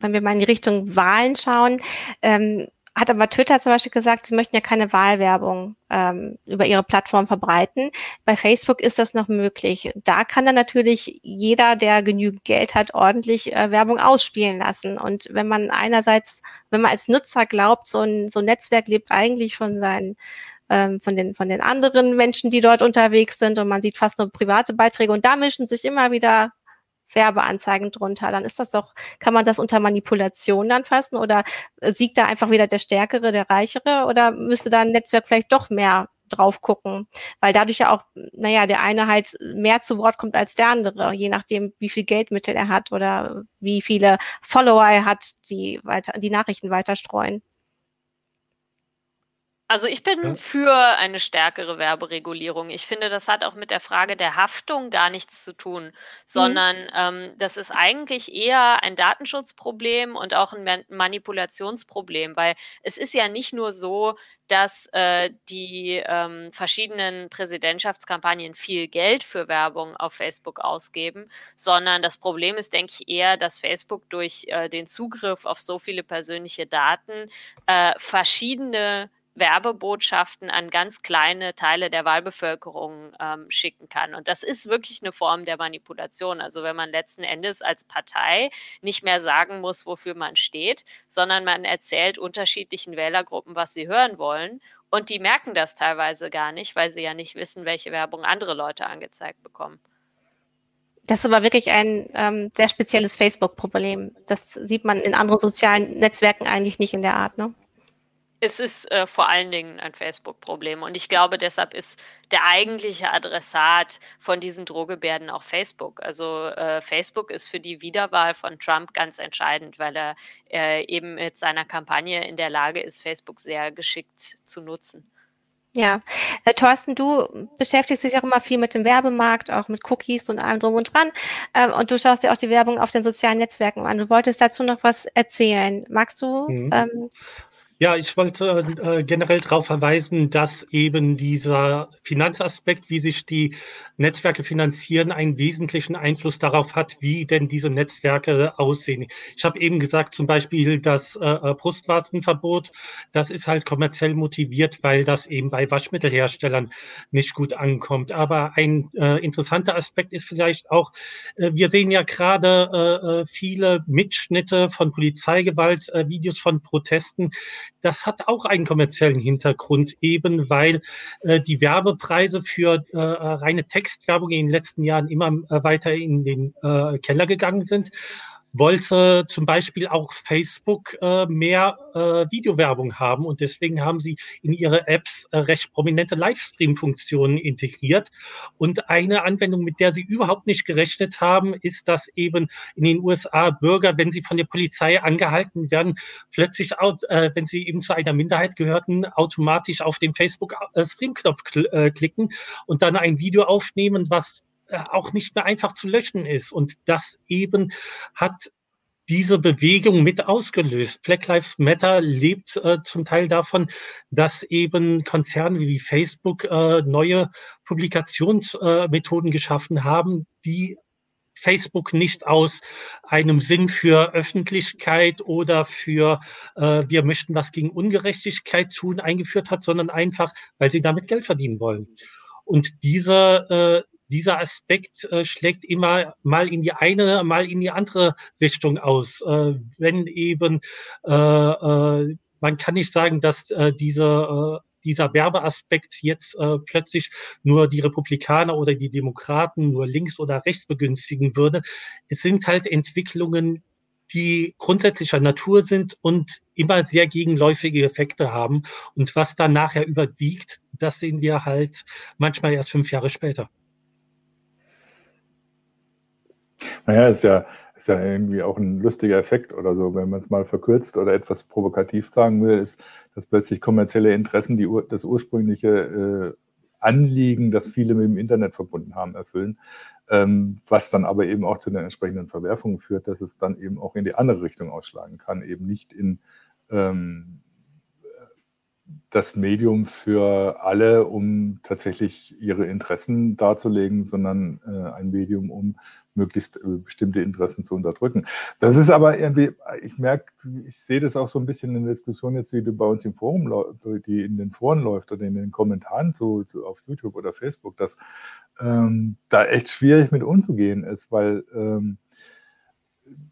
wenn wir mal in die Richtung Wahlen schauen, ähm, hat aber Twitter zum Beispiel gesagt, sie möchten ja keine Wahlwerbung ähm, über ihre Plattform verbreiten. Bei Facebook ist das noch möglich. Da kann dann natürlich jeder, der genügend Geld hat, ordentlich äh, Werbung ausspielen lassen. Und wenn man einerseits, wenn man als Nutzer glaubt, so ein, so ein Netzwerk lebt eigentlich von seinen ähm, von den von den anderen Menschen, die dort unterwegs sind und man sieht fast nur private Beiträge und da mischen sich immer wieder Werbeanzeigen drunter, dann ist das doch, kann man das unter Manipulation dann fassen oder äh, siegt da einfach wieder der Stärkere, der Reichere oder müsste da ein Netzwerk vielleicht doch mehr drauf gucken, weil dadurch ja auch, naja, der eine halt mehr zu Wort kommt als der andere, je nachdem, wie viel Geldmittel er hat oder wie viele Follower er hat, die weiter, die Nachrichten weiter streuen. Also ich bin ja. für eine stärkere Werberegulierung. Ich finde, das hat auch mit der Frage der Haftung gar nichts zu tun, mhm. sondern mhm. ähm, das ist eigentlich eher ein Datenschutzproblem und auch ein Manipulationsproblem, weil es ist ja nicht nur so, dass äh, die ähm, verschiedenen Präsidentschaftskampagnen viel Geld für Werbung auf Facebook ausgeben, sondern das Problem ist, denke ich, eher, dass Facebook durch äh, den Zugriff auf so viele persönliche Daten äh, verschiedene Werbebotschaften an ganz kleine Teile der Wahlbevölkerung ähm, schicken kann. Und das ist wirklich eine Form der Manipulation. Also wenn man letzten Endes als Partei nicht mehr sagen muss, wofür man steht, sondern man erzählt unterschiedlichen Wählergruppen, was sie hören wollen. Und die merken das teilweise gar nicht, weil sie ja nicht wissen, welche Werbung andere Leute angezeigt bekommen. Das ist aber wirklich ein ähm, sehr spezielles Facebook-Problem. Das sieht man in anderen sozialen Netzwerken eigentlich nicht in der Art, ne? Es ist äh, vor allen Dingen ein Facebook-Problem. Und ich glaube, deshalb ist der eigentliche Adressat von diesen Drohgebärden auch Facebook. Also äh, Facebook ist für die Wiederwahl von Trump ganz entscheidend, weil er äh, eben mit seiner Kampagne in der Lage ist, Facebook sehr geschickt zu nutzen. Ja, äh, Thorsten, du beschäftigst dich auch immer viel mit dem Werbemarkt, auch mit Cookies und allem drum und dran. Ähm, und du schaust dir auch die Werbung auf den sozialen Netzwerken an. Du wolltest dazu noch was erzählen. Magst du? Mhm. Ähm, ja, ich wollte äh, generell darauf verweisen, dass eben dieser Finanzaspekt, wie sich die Netzwerke finanzieren, einen wesentlichen Einfluss darauf hat, wie denn diese Netzwerke aussehen. Ich habe eben gesagt, zum Beispiel das äh, äh Brustwarzenverbot, das ist halt kommerziell motiviert, weil das eben bei Waschmittelherstellern nicht gut ankommt. Aber ein äh, interessanter Aspekt ist vielleicht auch, äh, wir sehen ja gerade äh, äh viele Mitschnitte von Polizeigewalt, äh, Videos von Protesten, das hat auch einen kommerziellen Hintergrund, eben weil äh, die Werbepreise für äh, reine Textwerbung in den letzten Jahren immer äh, weiter in den äh, Keller gegangen sind wollte zum Beispiel auch Facebook äh, mehr äh, Videowerbung haben und deswegen haben sie in ihre Apps äh, recht prominente Livestream-Funktionen integriert. Und eine Anwendung, mit der sie überhaupt nicht gerechnet haben, ist, dass eben in den USA Bürger, wenn sie von der Polizei angehalten werden, plötzlich, äh, wenn sie eben zu einer Minderheit gehörten, automatisch auf den Facebook-Stream-Knopf äh, äh, klicken und dann ein Video aufnehmen, was auch nicht mehr einfach zu löschen ist. Und das eben hat diese Bewegung mit ausgelöst. Black Lives Matter lebt äh, zum Teil davon, dass eben Konzerne wie Facebook äh, neue Publikationsmethoden äh, geschaffen haben, die Facebook nicht aus einem Sinn für Öffentlichkeit oder für äh, wir möchten was gegen Ungerechtigkeit tun eingeführt hat, sondern einfach, weil sie damit Geld verdienen wollen. Und diese äh, dieser Aspekt äh, schlägt immer mal in die eine, mal in die andere Richtung aus. Äh, wenn eben, äh, äh, man kann nicht sagen, dass äh, diese, äh, dieser Werbeaspekt jetzt äh, plötzlich nur die Republikaner oder die Demokraten nur links oder rechts begünstigen würde. Es sind halt Entwicklungen, die grundsätzlicher Natur sind und immer sehr gegenläufige Effekte haben. Und was dann nachher überwiegt, das sehen wir halt manchmal erst fünf Jahre später. Naja, ist ja, ist ja irgendwie auch ein lustiger Effekt oder so, wenn man es mal verkürzt oder etwas provokativ sagen will, ist, dass plötzlich kommerzielle Interessen die, das ursprüngliche äh, Anliegen, das viele mit dem Internet verbunden haben, erfüllen, ähm, was dann aber eben auch zu den entsprechenden Verwerfungen führt, dass es dann eben auch in die andere Richtung ausschlagen kann, eben nicht in ähm, das Medium für alle, um tatsächlich ihre Interessen darzulegen, sondern äh, ein Medium, um möglichst äh, bestimmte Interessen zu unterdrücken. Das ist aber irgendwie, ich merke, ich sehe das auch so ein bisschen in der Diskussion jetzt, die bei uns im Forum, die in den Foren läuft oder in den Kommentaren zu, zu auf YouTube oder Facebook, dass ähm, da echt schwierig mit umzugehen ist, weil ähm,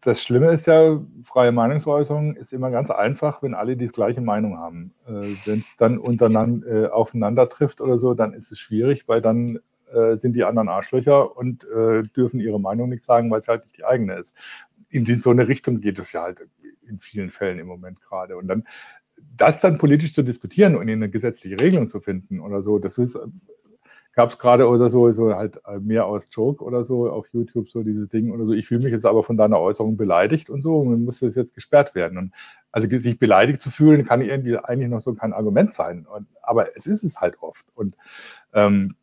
das Schlimme ist ja, freie Meinungsäußerung ist immer ganz einfach, wenn alle die gleiche Meinung haben. Äh, wenn es dann untereinander äh, aufeinander trifft oder so, dann ist es schwierig, weil dann äh, sind die anderen Arschlöcher und äh, dürfen ihre Meinung nicht sagen, weil es halt nicht die eigene ist. In die, so eine Richtung geht es ja halt in vielen Fällen im Moment gerade. Und dann das dann politisch zu diskutieren und in eine gesetzliche Regelung zu finden oder so, das ist gab es gerade oder so, so halt äh, mehr aus Joke oder so auf YouTube, so diese Dinge oder so. Ich fühle mich jetzt aber von deiner Äußerung beleidigt und so und muss das jetzt gesperrt werden. Und also sich beleidigt zu fühlen, kann irgendwie eigentlich noch so kein Argument sein. Und, aber es ist es halt oft. Und ähm,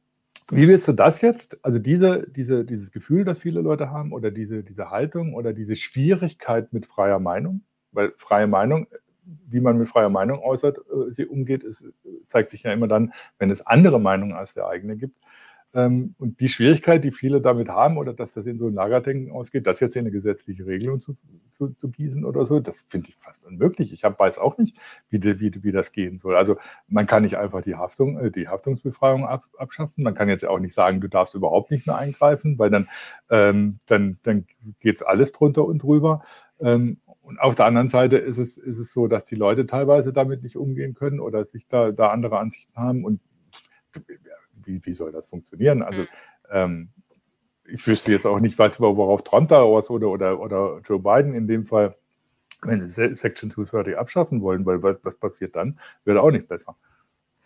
wie willst du das jetzt, also diese, diese, dieses Gefühl, das viele Leute haben, oder diese, diese Haltung oder diese Schwierigkeit mit freier Meinung, weil freie Meinung, wie man mit freier Meinung äußert, äh, sie umgeht, ist, zeigt sich ja immer dann, wenn es andere Meinungen als der eigene gibt. Ähm, und die Schwierigkeit, die viele damit haben, oder dass das in so ein Lagerdenken ausgeht, das jetzt in eine gesetzliche Regelung zu, zu, zu gießen oder so, das finde ich fast unmöglich. Ich hab, weiß auch nicht, wie, wie, wie das gehen soll. Also man kann nicht einfach die Haftung, äh, die Haftungsbefreiung ab, abschaffen. Man kann jetzt auch nicht sagen, du darfst überhaupt nicht mehr eingreifen, weil dann, ähm, dann, dann geht alles drunter und drüber. Ähm, und auf der anderen Seite ist es, ist es so, dass die Leute teilweise damit nicht umgehen können oder sich da, da andere Ansichten haben. Und wie, wie soll das funktionieren? Also, mhm. ähm, ich wüsste jetzt auch nicht, was, worauf Trump da aus oder, oder, oder Joe Biden in dem Fall, wenn sie Section 230 abschaffen wollen, weil was, was passiert dann, wird auch nicht besser.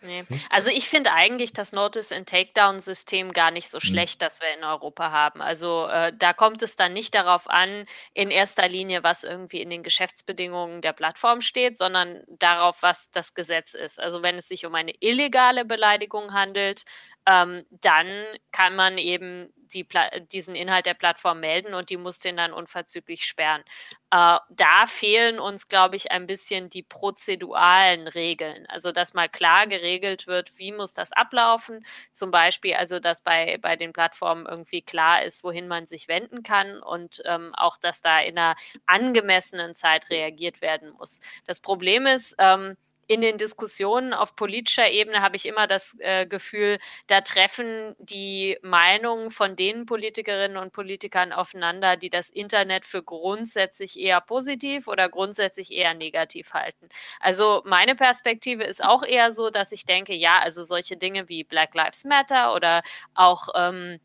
Nee. Hm? Also ich finde eigentlich das Notice and Takedown System gar nicht so hm. schlecht, das wir in Europa haben. Also äh, da kommt es dann nicht darauf an, in erster Linie, was irgendwie in den Geschäftsbedingungen der Plattform steht, sondern darauf, was das Gesetz ist. Also wenn es sich um eine illegale Beleidigung handelt, ähm, dann kann man eben die, diesen Inhalt der Plattform melden und die muss den dann unverzüglich sperren. Äh, da fehlen uns, glaube ich, ein bisschen die prozeduralen Regeln. Also, dass mal klar geregelt wird, wie muss das ablaufen. Zum Beispiel, also, dass bei, bei den Plattformen irgendwie klar ist, wohin man sich wenden kann und ähm, auch, dass da in einer angemessenen Zeit reagiert werden muss. Das Problem ist, ähm, in den Diskussionen auf politischer Ebene habe ich immer das äh, Gefühl, da treffen die Meinungen von den Politikerinnen und Politikern aufeinander, die das Internet für grundsätzlich eher positiv oder grundsätzlich eher negativ halten. Also meine Perspektive ist auch eher so, dass ich denke, ja, also solche Dinge wie Black Lives Matter oder auch ähm,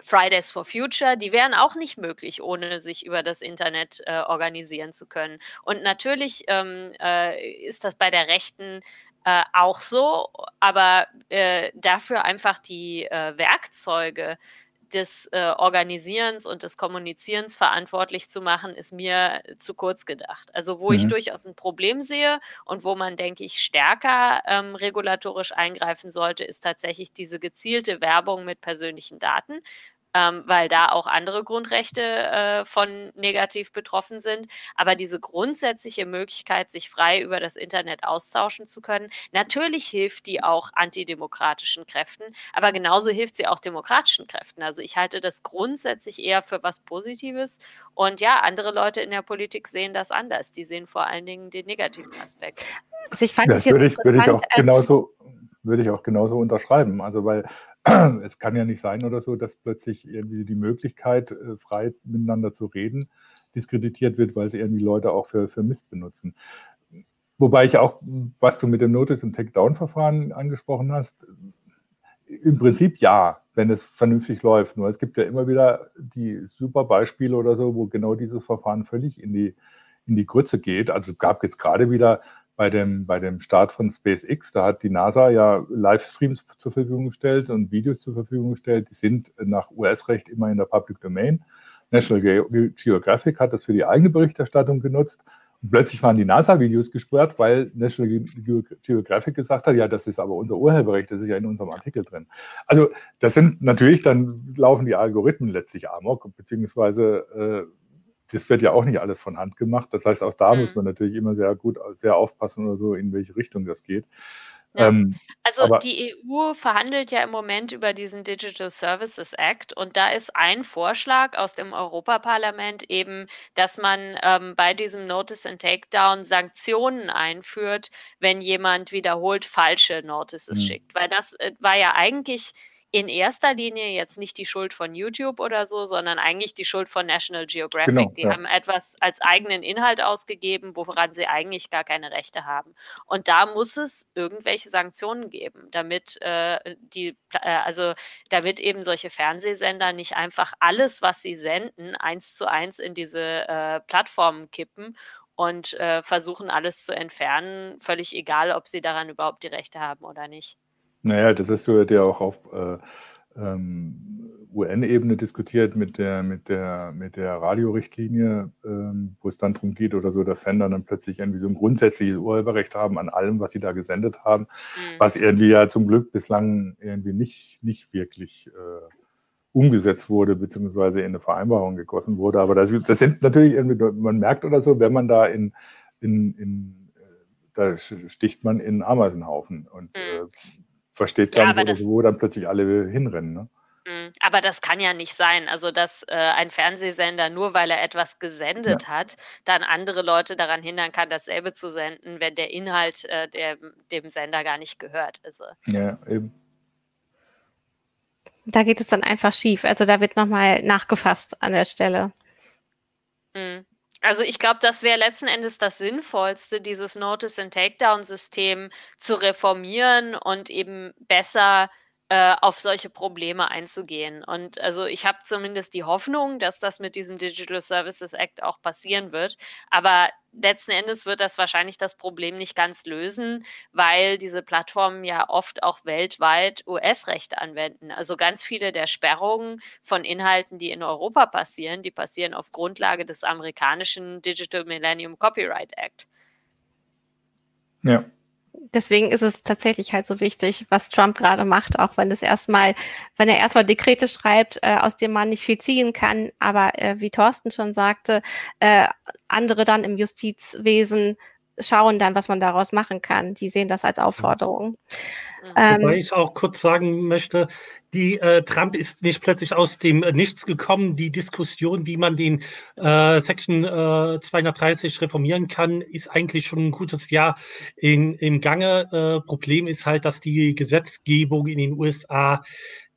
Fridays for Future, die wären auch nicht möglich, ohne sich über das Internet äh, organisieren zu können. Und natürlich ähm, äh, ist das bei der Rechten äh, auch so, aber äh, dafür einfach die äh, Werkzeuge des äh, Organisierens und des Kommunizierens verantwortlich zu machen, ist mir zu kurz gedacht. Also wo mhm. ich durchaus ein Problem sehe und wo man, denke ich, stärker ähm, regulatorisch eingreifen sollte, ist tatsächlich diese gezielte Werbung mit persönlichen Daten, ähm, weil da auch andere Grundrechte äh, von negativ betroffen sind. Aber diese grundsätzliche Möglichkeit, sich frei über das Internet austauschen zu können, natürlich hilft die auch antidemokratischen Kräften, aber genauso hilft sie auch demokratischen Kräften. Also ich halte das grundsätzlich eher für was Positives. Und ja, andere Leute in der Politik sehen das anders. Die sehen vor allen Dingen den negativen Aspekt. Also ich fand das, das würde ich, würde ich auch genauso würde ich auch genauso unterschreiben. Also weil es kann ja nicht sein oder so, dass plötzlich irgendwie die Möglichkeit, äh, frei miteinander zu reden, diskreditiert wird, weil sie irgendwie Leute auch für, für Mist benutzen. Wobei ich auch, was du mit dem Notice- und Takedown-Verfahren angesprochen hast, im Prinzip ja, wenn es vernünftig läuft. Nur es gibt ja immer wieder die super Beispiele oder so, wo genau dieses Verfahren völlig in die, in die Grütze geht. Also es gab jetzt gerade wieder bei dem, bei dem Start von SpaceX, da hat die NASA ja Livestreams zur Verfügung gestellt und Videos zur Verfügung gestellt. Die sind nach US-Recht immer in der Public Domain. National Geographic hat das für die eigene Berichterstattung genutzt. Und plötzlich waren die NASA-Videos gesperrt, weil National Geographic gesagt hat, ja, das ist aber unser Urheberrecht, das ist ja in unserem Artikel drin. Also das sind natürlich, dann laufen die Algorithmen letztlich amok, beziehungsweise äh, das wird ja auch nicht alles von Hand gemacht. Das heißt, auch da mhm. muss man natürlich immer sehr gut, sehr aufpassen oder so, in welche Richtung das geht. Ja. Ähm, also die EU verhandelt ja im Moment über diesen Digital Services Act und da ist ein Vorschlag aus dem Europaparlament eben, dass man ähm, bei diesem Notice and Takedown Sanktionen einführt, wenn jemand wiederholt falsche Notices mh. schickt. Weil das äh, war ja eigentlich in erster Linie jetzt nicht die Schuld von YouTube oder so, sondern eigentlich die Schuld von National Geographic. Genau, die ja. haben etwas als eigenen Inhalt ausgegeben, woran sie eigentlich gar keine Rechte haben. Und da muss es irgendwelche Sanktionen geben, damit äh, die, äh, also damit eben solche Fernsehsender nicht einfach alles, was sie senden, eins zu eins in diese äh, Plattformen kippen und äh, versuchen alles zu entfernen, völlig egal, ob sie daran überhaupt die Rechte haben oder nicht. Naja, das ist so ja auch auf äh, ähm, UN-Ebene diskutiert mit der, mit der, mit der Radiorichtlinie, ähm, wo es dann darum geht oder so, dass Sender dann plötzlich irgendwie so ein grundsätzliches Urheberrecht haben an allem, was sie da gesendet haben, mhm. was irgendwie ja zum Glück bislang irgendwie nicht, nicht wirklich äh, umgesetzt wurde, beziehungsweise in eine Vereinbarung gegossen wurde. Aber das, das sind natürlich irgendwie, man merkt oder so, wenn man da in, in, in äh, da sticht man in Ameisenhaufen und mhm. äh, versteht gar ja, nicht, wo dann plötzlich alle hinrennen. Ne? Mhm. Aber das kann ja nicht sein. Also, dass äh, ein Fernsehsender, nur weil er etwas gesendet ja. hat, dann andere Leute daran hindern kann, dasselbe zu senden, wenn der Inhalt äh, der, dem Sender gar nicht gehört. Also. Ja, eben. Da geht es dann einfach schief. Also da wird nochmal nachgefasst an der Stelle. Mhm. Also ich glaube, das wäre letzten Endes das Sinnvollste, dieses Notice and Takedown-System zu reformieren und eben besser äh, auf solche Probleme einzugehen. Und also ich habe zumindest die Hoffnung, dass das mit diesem Digital Services Act auch passieren wird. Aber letzten Endes wird das wahrscheinlich das Problem nicht ganz lösen, weil diese Plattformen ja oft auch weltweit US-Recht anwenden. Also ganz viele der Sperrungen von Inhalten, die in Europa passieren, die passieren auf Grundlage des amerikanischen Digital Millennium Copyright Act. Ja deswegen ist es tatsächlich halt so wichtig, was Trump gerade macht, auch wenn es erstmal, wenn er erstmal Dekrete schreibt, äh, aus dem man nicht viel ziehen kann, aber äh, wie Thorsten schon sagte, äh, andere dann im Justizwesen schauen dann, was man daraus machen kann. Die sehen das als Aufforderung. Ähm, Wobei ich auch kurz sagen möchte, die äh, Trump ist nicht plötzlich aus dem Nichts gekommen. Die Diskussion, wie man den äh, Section äh, 230 reformieren kann, ist eigentlich schon ein gutes Jahr in, im Gange. Äh, Problem ist halt, dass die Gesetzgebung in den USA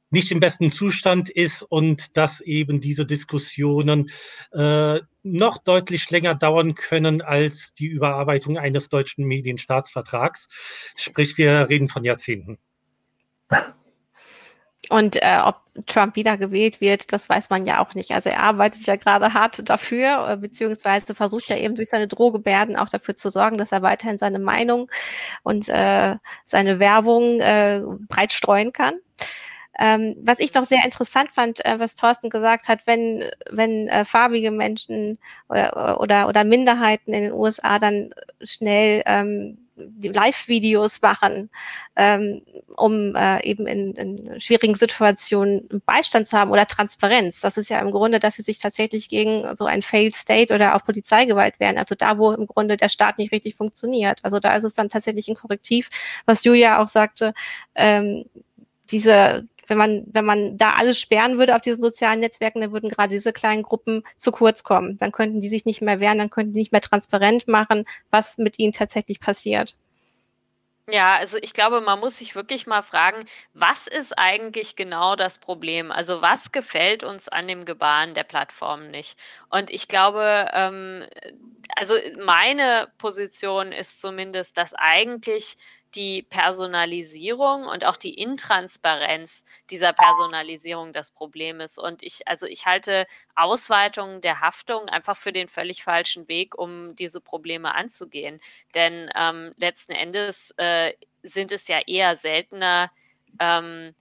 nicht im besten Zustand ist und dass eben diese Diskussionen äh, noch deutlich länger dauern können als die Überarbeitung eines deutschen Medienstaatsvertrags. Sprich, wir reden von Jahrzehnten. Und äh, ob Trump wiedergewählt wird, das weiß man ja auch nicht. Also er arbeitet ja gerade hart dafür, äh, beziehungsweise versucht ja eben durch seine Drohgebärden auch dafür zu sorgen, dass er weiterhin seine Meinung und äh, seine Werbung äh, breit streuen kann. Ähm, was ich noch sehr interessant fand, äh, was Thorsten gesagt hat, wenn, wenn äh, farbige Menschen oder, oder, oder Minderheiten in den USA dann schnell ähm, Live-Videos machen, ähm, um äh, eben in, in schwierigen Situationen Beistand zu haben oder Transparenz. Das ist ja im Grunde, dass sie sich tatsächlich gegen so ein Failed State oder auch Polizeigewalt wehren. Also da, wo im Grunde der Staat nicht richtig funktioniert. Also da ist es dann tatsächlich ein Korrektiv, was Julia auch sagte, ähm, diese wenn man, wenn man da alles sperren würde auf diesen sozialen Netzwerken, dann würden gerade diese kleinen Gruppen zu kurz kommen. Dann könnten die sich nicht mehr wehren, dann könnten die nicht mehr transparent machen, was mit ihnen tatsächlich passiert. Ja, also ich glaube, man muss sich wirklich mal fragen, was ist eigentlich genau das Problem? Also was gefällt uns an dem Gebaren der Plattform nicht? Und ich glaube, ähm, also meine Position ist zumindest, dass eigentlich die Personalisierung und auch die Intransparenz dieser Personalisierung das Problem ist. Und ich, also ich halte Ausweitungen der Haftung einfach für den völlig falschen Weg, um diese Probleme anzugehen. Denn ähm, letzten Endes äh, sind es ja eher seltener, ähm,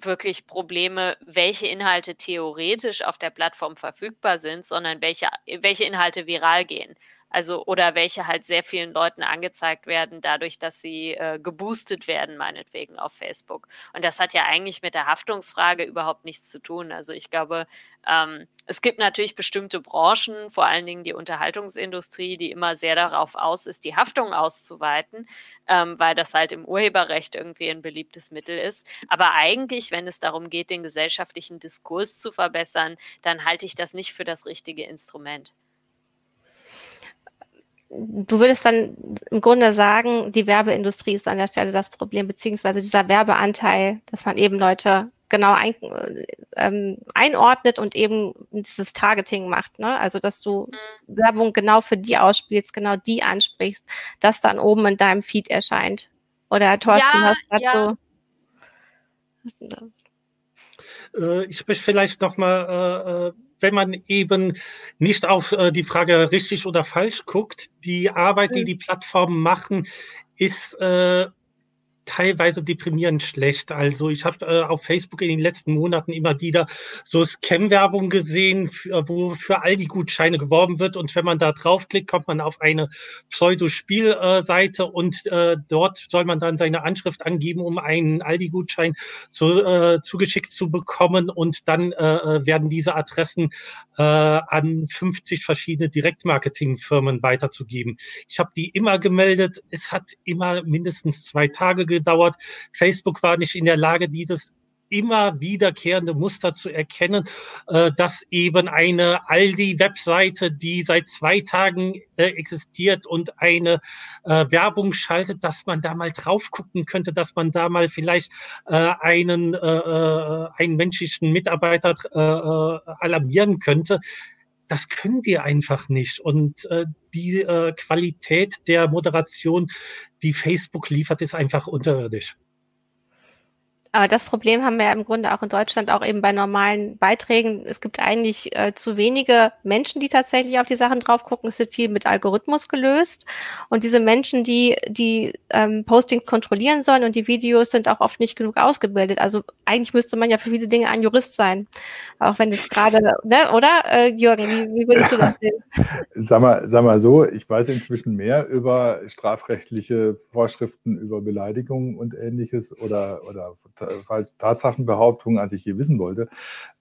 wirklich Probleme, welche Inhalte theoretisch auf der Plattform verfügbar sind, sondern welche, welche Inhalte viral gehen. Also oder welche halt sehr vielen Leuten angezeigt werden, dadurch, dass sie äh, geboostet werden, meinetwegen auf Facebook. Und das hat ja eigentlich mit der Haftungsfrage überhaupt nichts zu tun. Also ich glaube, ähm, es gibt natürlich bestimmte Branchen, vor allen Dingen die Unterhaltungsindustrie, die immer sehr darauf aus ist, die Haftung auszuweiten, ähm, weil das halt im Urheberrecht irgendwie ein beliebtes Mittel ist. Aber eigentlich, wenn es darum geht, den gesellschaftlichen Diskurs zu verbessern, dann halte ich das nicht für das richtige Instrument du würdest dann im Grunde sagen, die Werbeindustrie ist an der Stelle das Problem, beziehungsweise dieser Werbeanteil, dass man eben Leute genau ein, ähm, einordnet und eben dieses Targeting macht. Ne? Also, dass du mhm. Werbung genau für die ausspielst, genau die ansprichst, das dann oben in deinem Feed erscheint. Oder Thorsten, ja, hast ja. so. Äh, ich spreche vielleicht nochmal äh, äh wenn man eben nicht auf äh, die Frage richtig oder falsch guckt, die Arbeit, die mhm. die Plattformen machen, ist äh, teilweise deprimierend schlecht. Also ich habe äh, auf Facebook in den letzten Monaten immer wieder so Scam-Werbung gesehen, für, wo für Aldi-Gutscheine geworben wird. Und wenn man da draufklickt, kommt man auf eine Pseudo-Spielseite und äh, dort soll man dann seine Anschrift angeben, um einen Aldi-Gutschein zu, äh, zugeschickt zu bekommen. Und dann äh, äh werden diese Adressen äh, an 50 verschiedene Direktmarketing-Firmen weiterzugeben. Ich habe die immer gemeldet. Es hat immer mindestens zwei Tage gedauert. Facebook war nicht in der Lage, dieses immer wiederkehrende Muster zu erkennen, äh, dass eben eine Aldi-Webseite, die seit zwei Tagen äh, existiert und eine äh, Werbung schaltet, dass man da mal drauf gucken könnte, dass man da mal vielleicht einen, einen menschlichen Mitarbeiter alarmieren könnte. Das können wir einfach nicht. Und äh, die äh, Qualität der Moderation, die Facebook liefert, ist einfach unterirdisch. Aber das Problem haben wir ja im Grunde auch in Deutschland, auch eben bei normalen Beiträgen. Es gibt eigentlich äh, zu wenige Menschen, die tatsächlich auf die Sachen drauf gucken. Es wird viel mit Algorithmus gelöst. Und diese Menschen, die die ähm, Postings kontrollieren sollen und die Videos sind auch oft nicht genug ausgebildet. Also eigentlich müsste man ja für viele Dinge ein Jurist sein. Auch wenn es gerade, ne, oder? Äh, Jürgen, wie, wie würdest du das sehen? Sag mal, sag mal so, ich weiß inzwischen mehr über strafrechtliche Vorschriften über Beleidigungen und ähnliches oder, oder Tatsachenbehauptungen, als ich je wissen wollte.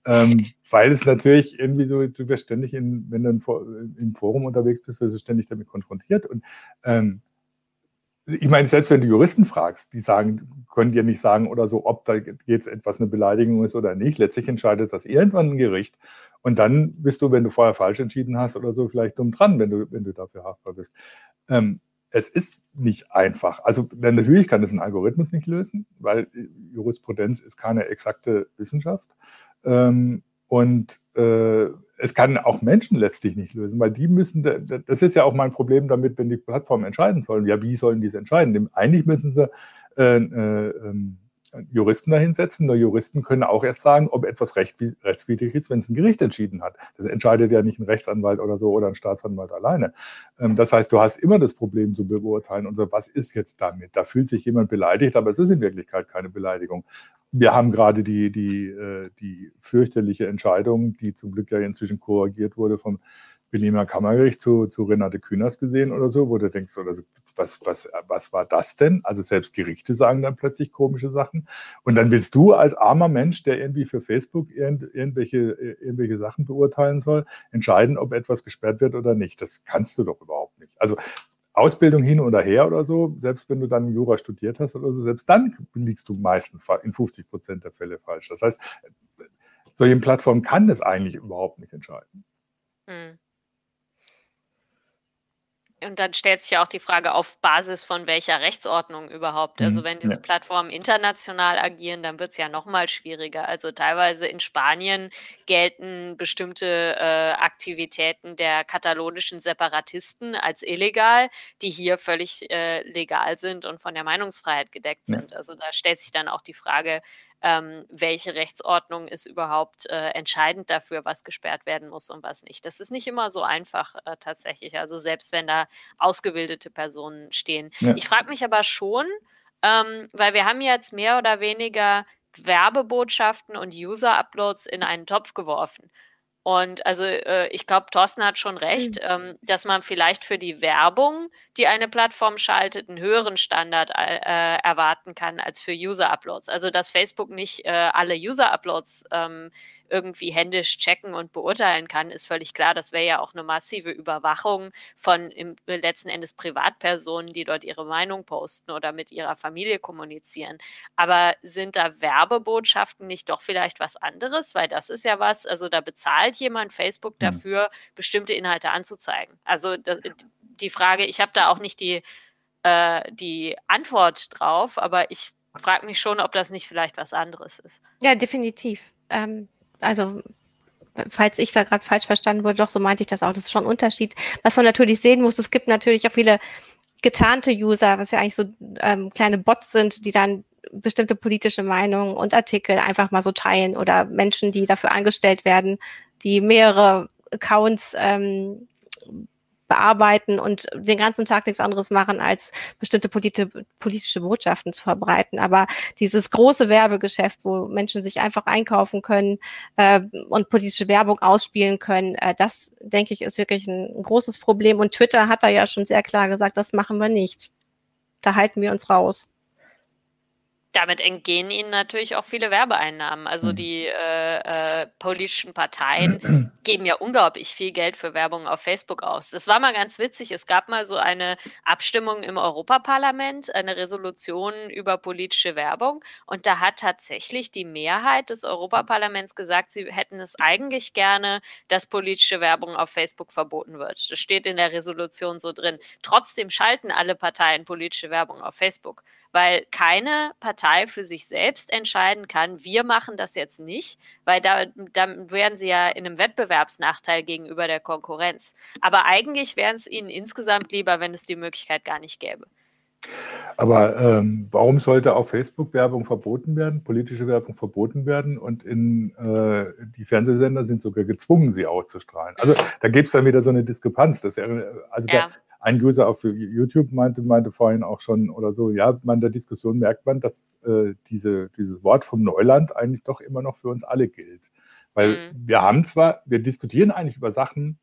Ähm, weil es natürlich irgendwie so, du wirst ständig, in, wenn du im Forum unterwegs bist, wirst du ständig damit konfrontiert. Und ähm, ich meine, selbst wenn du Juristen fragst, die sagen, können dir nicht sagen oder so, ob da jetzt etwas eine Beleidigung ist oder nicht. Letztlich entscheidet das irgendwann ein Gericht. Und dann bist du, wenn du vorher falsch entschieden hast oder so, vielleicht dumm dran, wenn du, wenn du dafür haftbar bist. Ähm, es ist nicht einfach. Also natürlich kann es ein Algorithmus nicht lösen, weil Jurisprudenz ist keine exakte Wissenschaft. Ähm, und äh, es kann auch Menschen letztlich nicht lösen, weil die müssen, das ist ja auch mein Problem damit, wenn die Plattformen entscheiden sollen. Ja, wie sollen die es entscheiden? Eigentlich müssen sie äh, äh, ähm, Juristen dahinsetzen. Nur Juristen können auch erst sagen, ob etwas rechtswidrig ist, wenn es ein Gericht entschieden hat. Das entscheidet ja nicht ein Rechtsanwalt oder so oder ein Staatsanwalt alleine. Ähm, das heißt, du hast immer das Problem zu beurteilen und so, was ist jetzt damit? Da fühlt sich jemand beleidigt, aber es ist in Wirklichkeit keine Beleidigung. Wir haben gerade die, die, äh, die fürchterliche Entscheidung, die zum Glück ja inzwischen korrigiert wurde vom Berliner Kammergericht zu, zu Renate Künast gesehen oder so, wo du denkst, oder was, was, was war das denn? Also selbst Gerichte sagen dann plötzlich komische Sachen. Und dann willst du als armer Mensch, der irgendwie für Facebook irgend, irgendwelche, irgendwelche Sachen beurteilen soll, entscheiden, ob etwas gesperrt wird oder nicht. Das kannst du doch überhaupt nicht. Also Ausbildung hin oder her oder so, selbst wenn du dann Jura studiert hast oder so, selbst dann liegst du meistens in 50 Prozent der Fälle falsch. Das heißt, solche Plattformen kann das eigentlich überhaupt nicht entscheiden. Hm. Und dann stellt sich ja auch die Frage, auf Basis von welcher Rechtsordnung überhaupt. Also mhm, wenn diese ja. Plattformen international agieren, dann wird es ja noch mal schwieriger. Also teilweise in Spanien gelten bestimmte äh, Aktivitäten der katalonischen Separatisten als illegal, die hier völlig äh, legal sind und von der Meinungsfreiheit gedeckt sind. Ja. Also da stellt sich dann auch die Frage, ähm, welche Rechtsordnung ist überhaupt äh, entscheidend dafür, was gesperrt werden muss und was nicht. Das ist nicht immer so einfach äh, tatsächlich. Also selbst wenn da ausgebildete Personen stehen. Ja. Ich frage mich aber schon, ähm, weil wir haben jetzt mehr oder weniger Werbebotschaften und User-Uploads in einen Topf geworfen. Und also äh, ich glaube, Thorsten hat schon recht, mhm. ähm, dass man vielleicht für die Werbung, die eine Plattform schaltet, einen höheren Standard äh, erwarten kann als für User-Uploads. Also dass Facebook nicht äh, alle User-Uploads ähm, irgendwie händisch checken und beurteilen kann, ist völlig klar. Das wäre ja auch eine massive Überwachung von im, letzten Endes Privatpersonen, die dort ihre Meinung posten oder mit ihrer Familie kommunizieren. Aber sind da Werbebotschaften nicht doch vielleicht was anderes? Weil das ist ja was, also da bezahlt jemand Facebook hm. dafür, mhm. bestimmte Inhalte anzuzeigen. Also das, die Frage, ich habe da auch nicht die, äh, die Antwort drauf, aber ich frage mich schon, ob das nicht vielleicht was anderes ist. Ja, definitiv. Ähm, also falls ich da gerade falsch verstanden wurde, doch so meinte ich das auch. Das ist schon ein Unterschied. Was man natürlich sehen muss, es gibt natürlich auch viele getarnte User, was ja eigentlich so ähm, kleine Bots sind, die dann bestimmte politische Meinungen und Artikel einfach mal so teilen oder Menschen, die dafür angestellt werden, die mehrere Accounts ähm, bearbeiten und den ganzen Tag nichts anderes machen, als bestimmte politi politische Botschaften zu verbreiten. Aber dieses große Werbegeschäft, wo Menschen sich einfach einkaufen können äh, und politische Werbung ausspielen können, äh, das, denke ich, ist wirklich ein, ein großes Problem. Und Twitter hat da ja schon sehr klar gesagt, das machen wir nicht. Da halten wir uns raus damit entgehen ihnen natürlich auch viele Werbeeinnahmen. Also mhm. die äh, äh, politischen Parteien geben ja unglaublich viel Geld für Werbung auf Facebook aus. Das war mal ganz witzig. Es gab mal so eine Abstimmung im Europaparlament, eine Resolution über politische Werbung. Und da hat tatsächlich die Mehrheit des Europaparlaments gesagt, sie hätten es eigentlich gerne, dass politische Werbung auf Facebook verboten wird. Das steht in der Resolution so drin. Trotzdem schalten alle Parteien politische Werbung auf Facebook weil keine Partei für sich selbst entscheiden kann, wir machen das jetzt nicht, weil da, dann wären sie ja in einem Wettbewerbsnachteil gegenüber der Konkurrenz. Aber eigentlich wäre es ihnen insgesamt lieber, wenn es die Möglichkeit gar nicht gäbe. Aber ähm, warum sollte auf Facebook Werbung verboten werden, politische Werbung verboten werden und in, äh, die Fernsehsender sind sogar gezwungen, sie auszustrahlen? Also da gibt es dann wieder so eine Diskrepanz. Dass, also ja. der, ein User auf YouTube meinte, meinte vorhin auch schon oder so, ja, man der Diskussion merkt man, dass äh, diese, dieses Wort vom Neuland eigentlich doch immer noch für uns alle gilt. Weil mhm. wir haben zwar, wir diskutieren eigentlich über Sachen,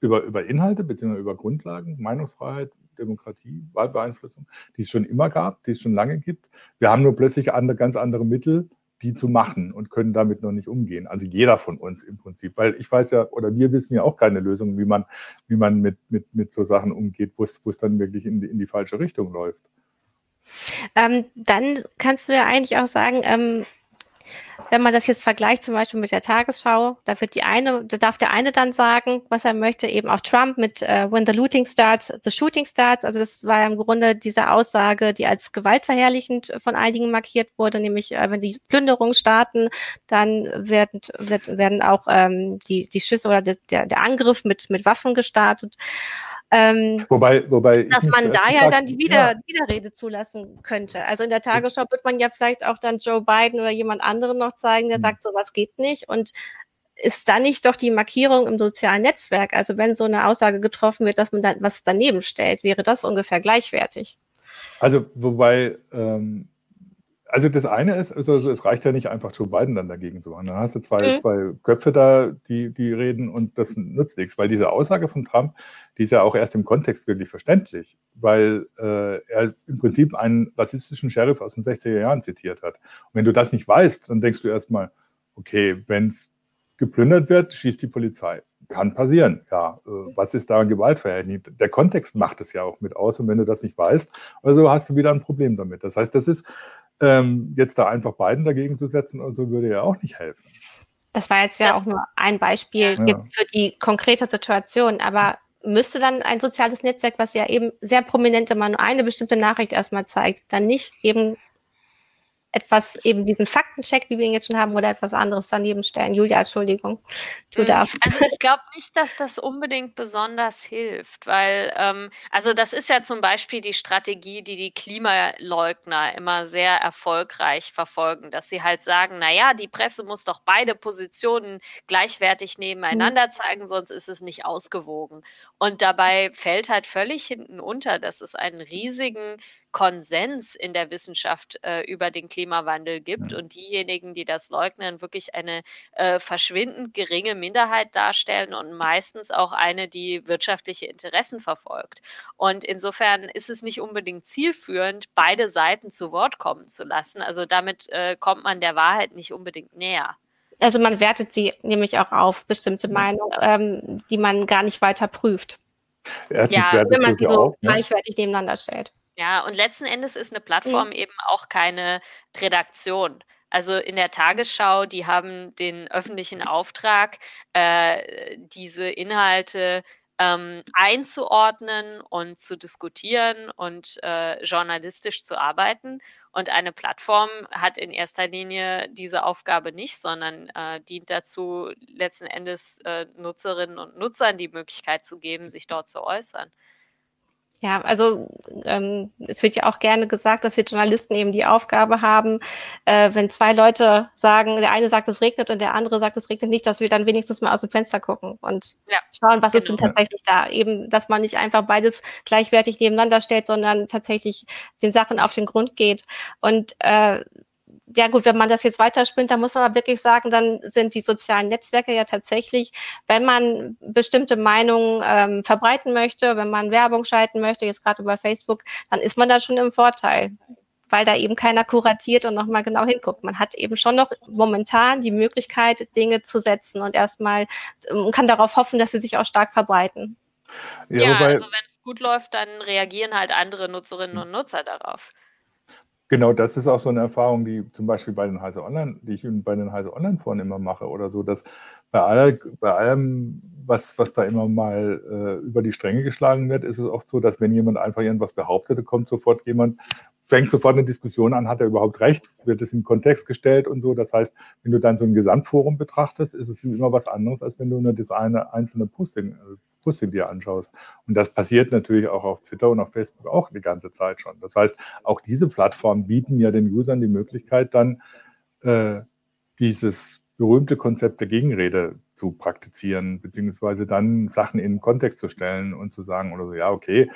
über, über Inhalte beziehungsweise über Grundlagen, Meinungsfreiheit, Demokratie, Wahlbeeinflussung, die es schon immer gab, die es schon lange gibt. Wir haben nur plötzlich andere, ganz andere Mittel, die zu machen und können damit noch nicht umgehen. Also jeder von uns im Prinzip, weil ich weiß ja, oder wir wissen ja auch keine Lösung, wie man, wie man mit, mit, mit so Sachen umgeht, wo es, dann wirklich in die, in die falsche Richtung läuft. Ähm, dann kannst du ja eigentlich auch sagen, ähm, wenn man das jetzt vergleicht, zum Beispiel mit der Tagesschau, da wird die eine, da darf der eine dann sagen, was er möchte, eben auch Trump mit uh, When the looting starts, the shooting starts. Also das war im Grunde diese Aussage, die als gewaltverherrlichend von einigen markiert wurde, nämlich äh, wenn die Plünderungen starten, dann werden, wird, werden auch ähm, die, die Schüsse oder der, der Angriff mit, mit Waffen gestartet. Ähm, wobei, wobei dass man da ja dann die Wieder, ja. Widerrede zulassen könnte. Also in der Tagesschau wird man ja vielleicht auch dann Joe Biden oder jemand anderen noch zeigen, der hm. sagt, sowas geht nicht. Und ist da nicht doch die Markierung im sozialen Netzwerk? Also wenn so eine Aussage getroffen wird, dass man dann was daneben stellt, wäre das ungefähr gleichwertig. Also wobei ähm, also das eine ist, also es reicht ja nicht einfach Joe Biden dann dagegen zu machen. Dann hast du zwei, mhm. zwei Köpfe da, die, die reden und das nützt nichts, weil diese Aussage von Trump, die ist ja auch erst im Kontext wirklich verständlich, weil äh, er im Prinzip einen rassistischen Sheriff aus den 60er Jahren zitiert hat. Und wenn du das nicht weißt, dann denkst du erstmal, okay, wenn es geplündert wird, schießt die Polizei. Kann passieren, ja. Äh, was ist da ein Gewaltverhältnis? Der Kontext macht es ja auch mit aus. Und wenn du das nicht weißt, also hast du wieder ein Problem damit. Das heißt, das ist ähm, jetzt da einfach beiden dagegen zu setzen und so würde ja auch nicht helfen. Das war jetzt ja das, auch nur ein Beispiel ja. jetzt für die konkrete Situation, aber müsste dann ein soziales Netzwerk, was ja eben sehr prominent immer nur eine bestimmte Nachricht erstmal zeigt, dann nicht eben etwas eben diesen Faktencheck, wie wir ihn jetzt schon haben, oder etwas anderes daneben stellen. Julia, Entschuldigung. Du hm, darfst. Also ich glaube nicht, dass das unbedingt besonders hilft, weil ähm, also das ist ja zum Beispiel die Strategie, die die Klimaleugner immer sehr erfolgreich verfolgen, dass sie halt sagen, naja, die Presse muss doch beide Positionen gleichwertig nebeneinander hm. zeigen, sonst ist es nicht ausgewogen. Und dabei fällt halt völlig hinten unter, dass es einen riesigen Konsens in der Wissenschaft äh, über den Klimawandel gibt und diejenigen, die das leugnen, wirklich eine äh, verschwindend geringe Minderheit darstellen und meistens auch eine, die wirtschaftliche Interessen verfolgt. Und insofern ist es nicht unbedingt zielführend, beide Seiten zu Wort kommen zu lassen. Also damit äh, kommt man der Wahrheit nicht unbedingt näher. Also man wertet sie nämlich auch auf bestimmte Meinungen, ähm, die man gar nicht weiter prüft. Erstens ja, wenn man sie so auch, ne? gleichwertig nebeneinander stellt. Ja, und letzten Endes ist eine Plattform mhm. eben auch keine Redaktion. Also in der Tagesschau, die haben den öffentlichen Auftrag, äh, diese Inhalte ähm, einzuordnen und zu diskutieren und äh, journalistisch zu arbeiten. Und eine Plattform hat in erster Linie diese Aufgabe nicht, sondern äh, dient dazu, letzten Endes äh, Nutzerinnen und Nutzern die Möglichkeit zu geben, sich dort zu äußern. Ja, also ähm, es wird ja auch gerne gesagt, dass wir Journalisten eben die Aufgabe haben, äh, wenn zwei Leute sagen, der eine sagt, es regnet und der andere sagt, es regnet nicht, dass wir dann wenigstens mal aus dem Fenster gucken und ja, schauen, was genau. ist denn genau. tatsächlich da. Eben, dass man nicht einfach beides gleichwertig nebeneinander stellt, sondern tatsächlich den Sachen auf den Grund geht. Und äh, ja gut, wenn man das jetzt weiterspinnt, dann muss man aber wirklich sagen, dann sind die sozialen Netzwerke ja tatsächlich, wenn man bestimmte Meinungen ähm, verbreiten möchte, wenn man Werbung schalten möchte, jetzt gerade über Facebook, dann ist man da schon im Vorteil, weil da eben keiner kuratiert und nochmal genau hinguckt. Man hat eben schon noch momentan die Möglichkeit, Dinge zu setzen und erstmal ähm, kann darauf hoffen, dass sie sich auch stark verbreiten. Ja, ja also wenn es gut läuft, dann reagieren halt andere Nutzerinnen und Nutzer darauf. Genau, das ist auch so eine Erfahrung, die zum Beispiel bei den Heise Online, die ich bei den Heise Online-Foren immer mache oder so, dass bei, all, bei allem, was, was da immer mal äh, über die Stränge geschlagen wird, ist es oft so, dass wenn jemand einfach irgendwas behauptet, kommt sofort jemand, fängt sofort eine Diskussion an, hat er überhaupt recht, wird es in Kontext gestellt und so. Das heißt, wenn du dann so ein Gesamtforum betrachtest, ist es immer was anderes, als wenn du nur das eine einzelne Posting, Posting dir anschaust. Und das passiert natürlich auch auf Twitter und auf Facebook auch die ganze Zeit schon. Das heißt, auch diese Plattformen bieten ja den Usern die Möglichkeit, dann äh, dieses berühmte Konzept der Gegenrede zu praktizieren, beziehungsweise dann Sachen in den Kontext zu stellen und zu sagen oder so, ja, okay,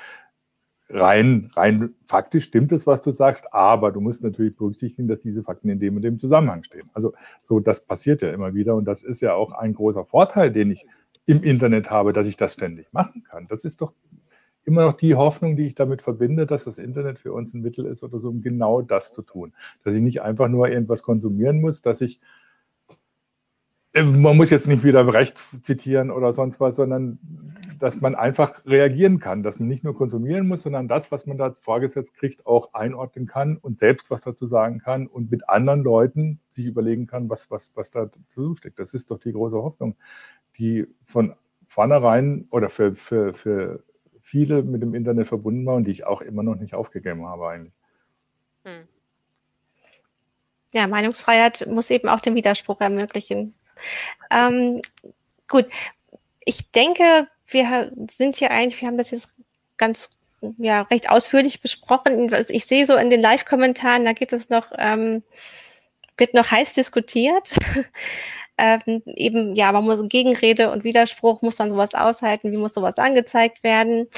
rein, rein faktisch stimmt es, was du sagst, aber du musst natürlich berücksichtigen, dass diese Fakten in dem und dem Zusammenhang stehen. Also so, das passiert ja immer wieder und das ist ja auch ein großer Vorteil, den ich im Internet habe, dass ich das ständig machen kann. Das ist doch immer noch die Hoffnung, die ich damit verbinde, dass das Internet für uns ein Mittel ist oder so, um genau das zu tun. Dass ich nicht einfach nur irgendwas konsumieren muss, dass ich, äh, man muss jetzt nicht wieder rechts zitieren oder sonst was, sondern dass man einfach reagieren kann, dass man nicht nur konsumieren muss, sondern das, was man da vorgesetzt kriegt, auch einordnen kann und selbst was dazu sagen kann und mit anderen Leuten sich überlegen kann, was, was, was da dazu steckt. Das ist doch die große Hoffnung, die von vornherein oder für, für, für viele mit dem Internet verbunden war und die ich auch immer noch nicht aufgegeben habe eigentlich. Hm. Ja, Meinungsfreiheit muss eben auch den Widerspruch ermöglichen. Ähm, gut, ich denke, wir sind hier eigentlich, wir haben das jetzt ganz ja, recht ausführlich besprochen. Ich sehe so in den Live-Kommentaren, da geht es noch, ähm, wird noch heiß diskutiert. Ähm, eben, ja, man muss Gegenrede und Widerspruch, muss man sowas aushalten, wie muss sowas angezeigt werden.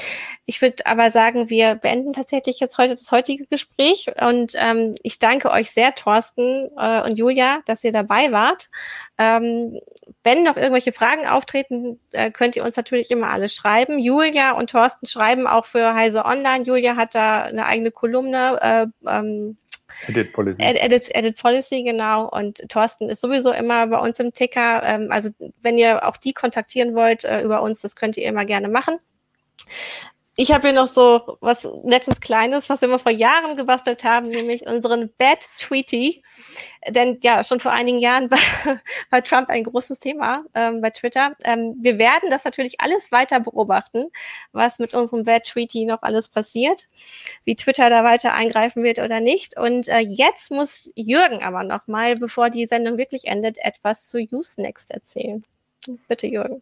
Ich würde aber sagen, wir beenden tatsächlich jetzt heute das heutige Gespräch und ähm, ich danke euch sehr, Thorsten äh, und Julia, dass ihr dabei wart. Ähm, wenn noch irgendwelche Fragen auftreten, äh, könnt ihr uns natürlich immer alles schreiben. Julia und Thorsten schreiben auch für Heise Online. Julia hat da eine eigene Kolumne. Äh, ähm, Edit Policy. Edit, Edit Policy, genau. Und Thorsten ist sowieso immer bei uns im Ticker. Ähm, also wenn ihr auch die kontaktieren wollt äh, über uns, das könnt ihr immer gerne machen. Ich habe hier noch so was nettes Kleines, was wir immer vor Jahren gebastelt haben, nämlich unseren Bad Tweety. Denn ja, schon vor einigen Jahren war, war Trump ein großes Thema ähm, bei Twitter. Ähm, wir werden das natürlich alles weiter beobachten, was mit unserem Bad Tweety noch alles passiert, wie Twitter da weiter eingreifen wird oder nicht. Und äh, jetzt muss Jürgen aber noch mal, bevor die Sendung wirklich endet, etwas zu Usenext erzählen. Bitte, Jürgen.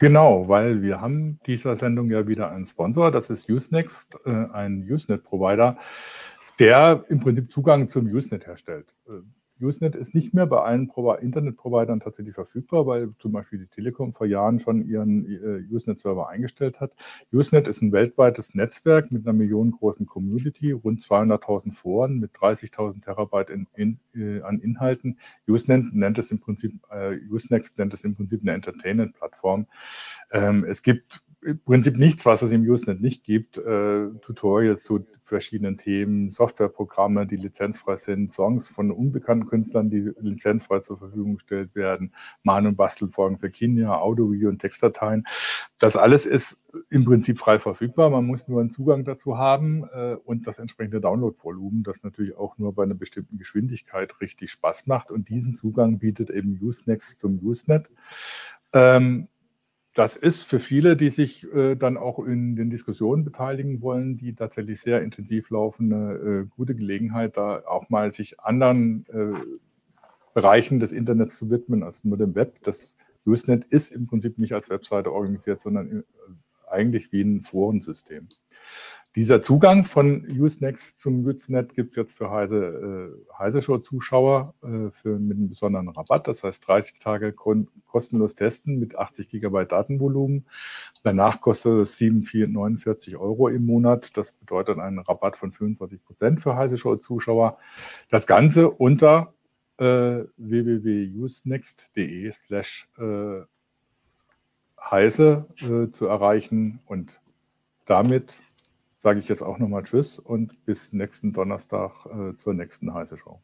Genau, weil wir haben dieser Sendung ja wieder einen Sponsor, das ist Usenext, äh, ein Usenet-Provider, der im Prinzip Zugang zum Usenet herstellt. Usenet ist nicht mehr bei allen Internetprovidern tatsächlich verfügbar, weil zum Beispiel die Telekom vor Jahren schon ihren äh, Usenet-Server eingestellt hat. Usenet ist ein weltweites Netzwerk mit einer millionengroßen Community, rund 200.000 Foren mit 30.000 Terabyte in, in, äh, an Inhalten. Usenet nennt es im Prinzip, äh, Usenext nennt es im Prinzip eine Entertainment-Plattform. Ähm, es gibt im Prinzip nichts, was es im Usenet nicht gibt. Äh, Tutorials zu verschiedenen Themen, Softwareprogramme, die lizenzfrei sind, Songs von unbekannten Künstlern, die lizenzfrei zur Verfügung gestellt werden, Mahn- und Bastelfolgen für Kinder, Audio, Video und Textdateien. Das alles ist im Prinzip frei verfügbar. Man muss nur einen Zugang dazu haben äh, und das entsprechende Downloadvolumen, das natürlich auch nur bei einer bestimmten Geschwindigkeit richtig Spaß macht. Und diesen Zugang bietet eben Usenext zum Usenet. Ähm, das ist für viele, die sich äh, dann auch in den Diskussionen beteiligen wollen, die tatsächlich sehr intensiv laufen, eine äh, gute Gelegenheit, da auch mal sich anderen äh, Bereichen des Internets zu widmen als nur dem Web. Das Usenet ist im Prinzip nicht als Webseite organisiert, sondern äh, eigentlich wie ein Forensystem. Dieser Zugang von Usenext zum Usenet gibt es jetzt für Heise, äh, Heise Show-Zuschauer äh, für, mit einem besonderen Rabatt. Das heißt 30 Tage kostenlos testen mit 80 GB Datenvolumen. Danach kostet es 749 Euro im Monat. Das bedeutet einen Rabatt von 25 Prozent für Heise Show-Zuschauer. Das Ganze unter äh, www.usenext.de slash äh, Heise äh, zu erreichen und damit sage ich jetzt auch nochmal Tschüss und bis nächsten Donnerstag äh, zur nächsten Heiße Show.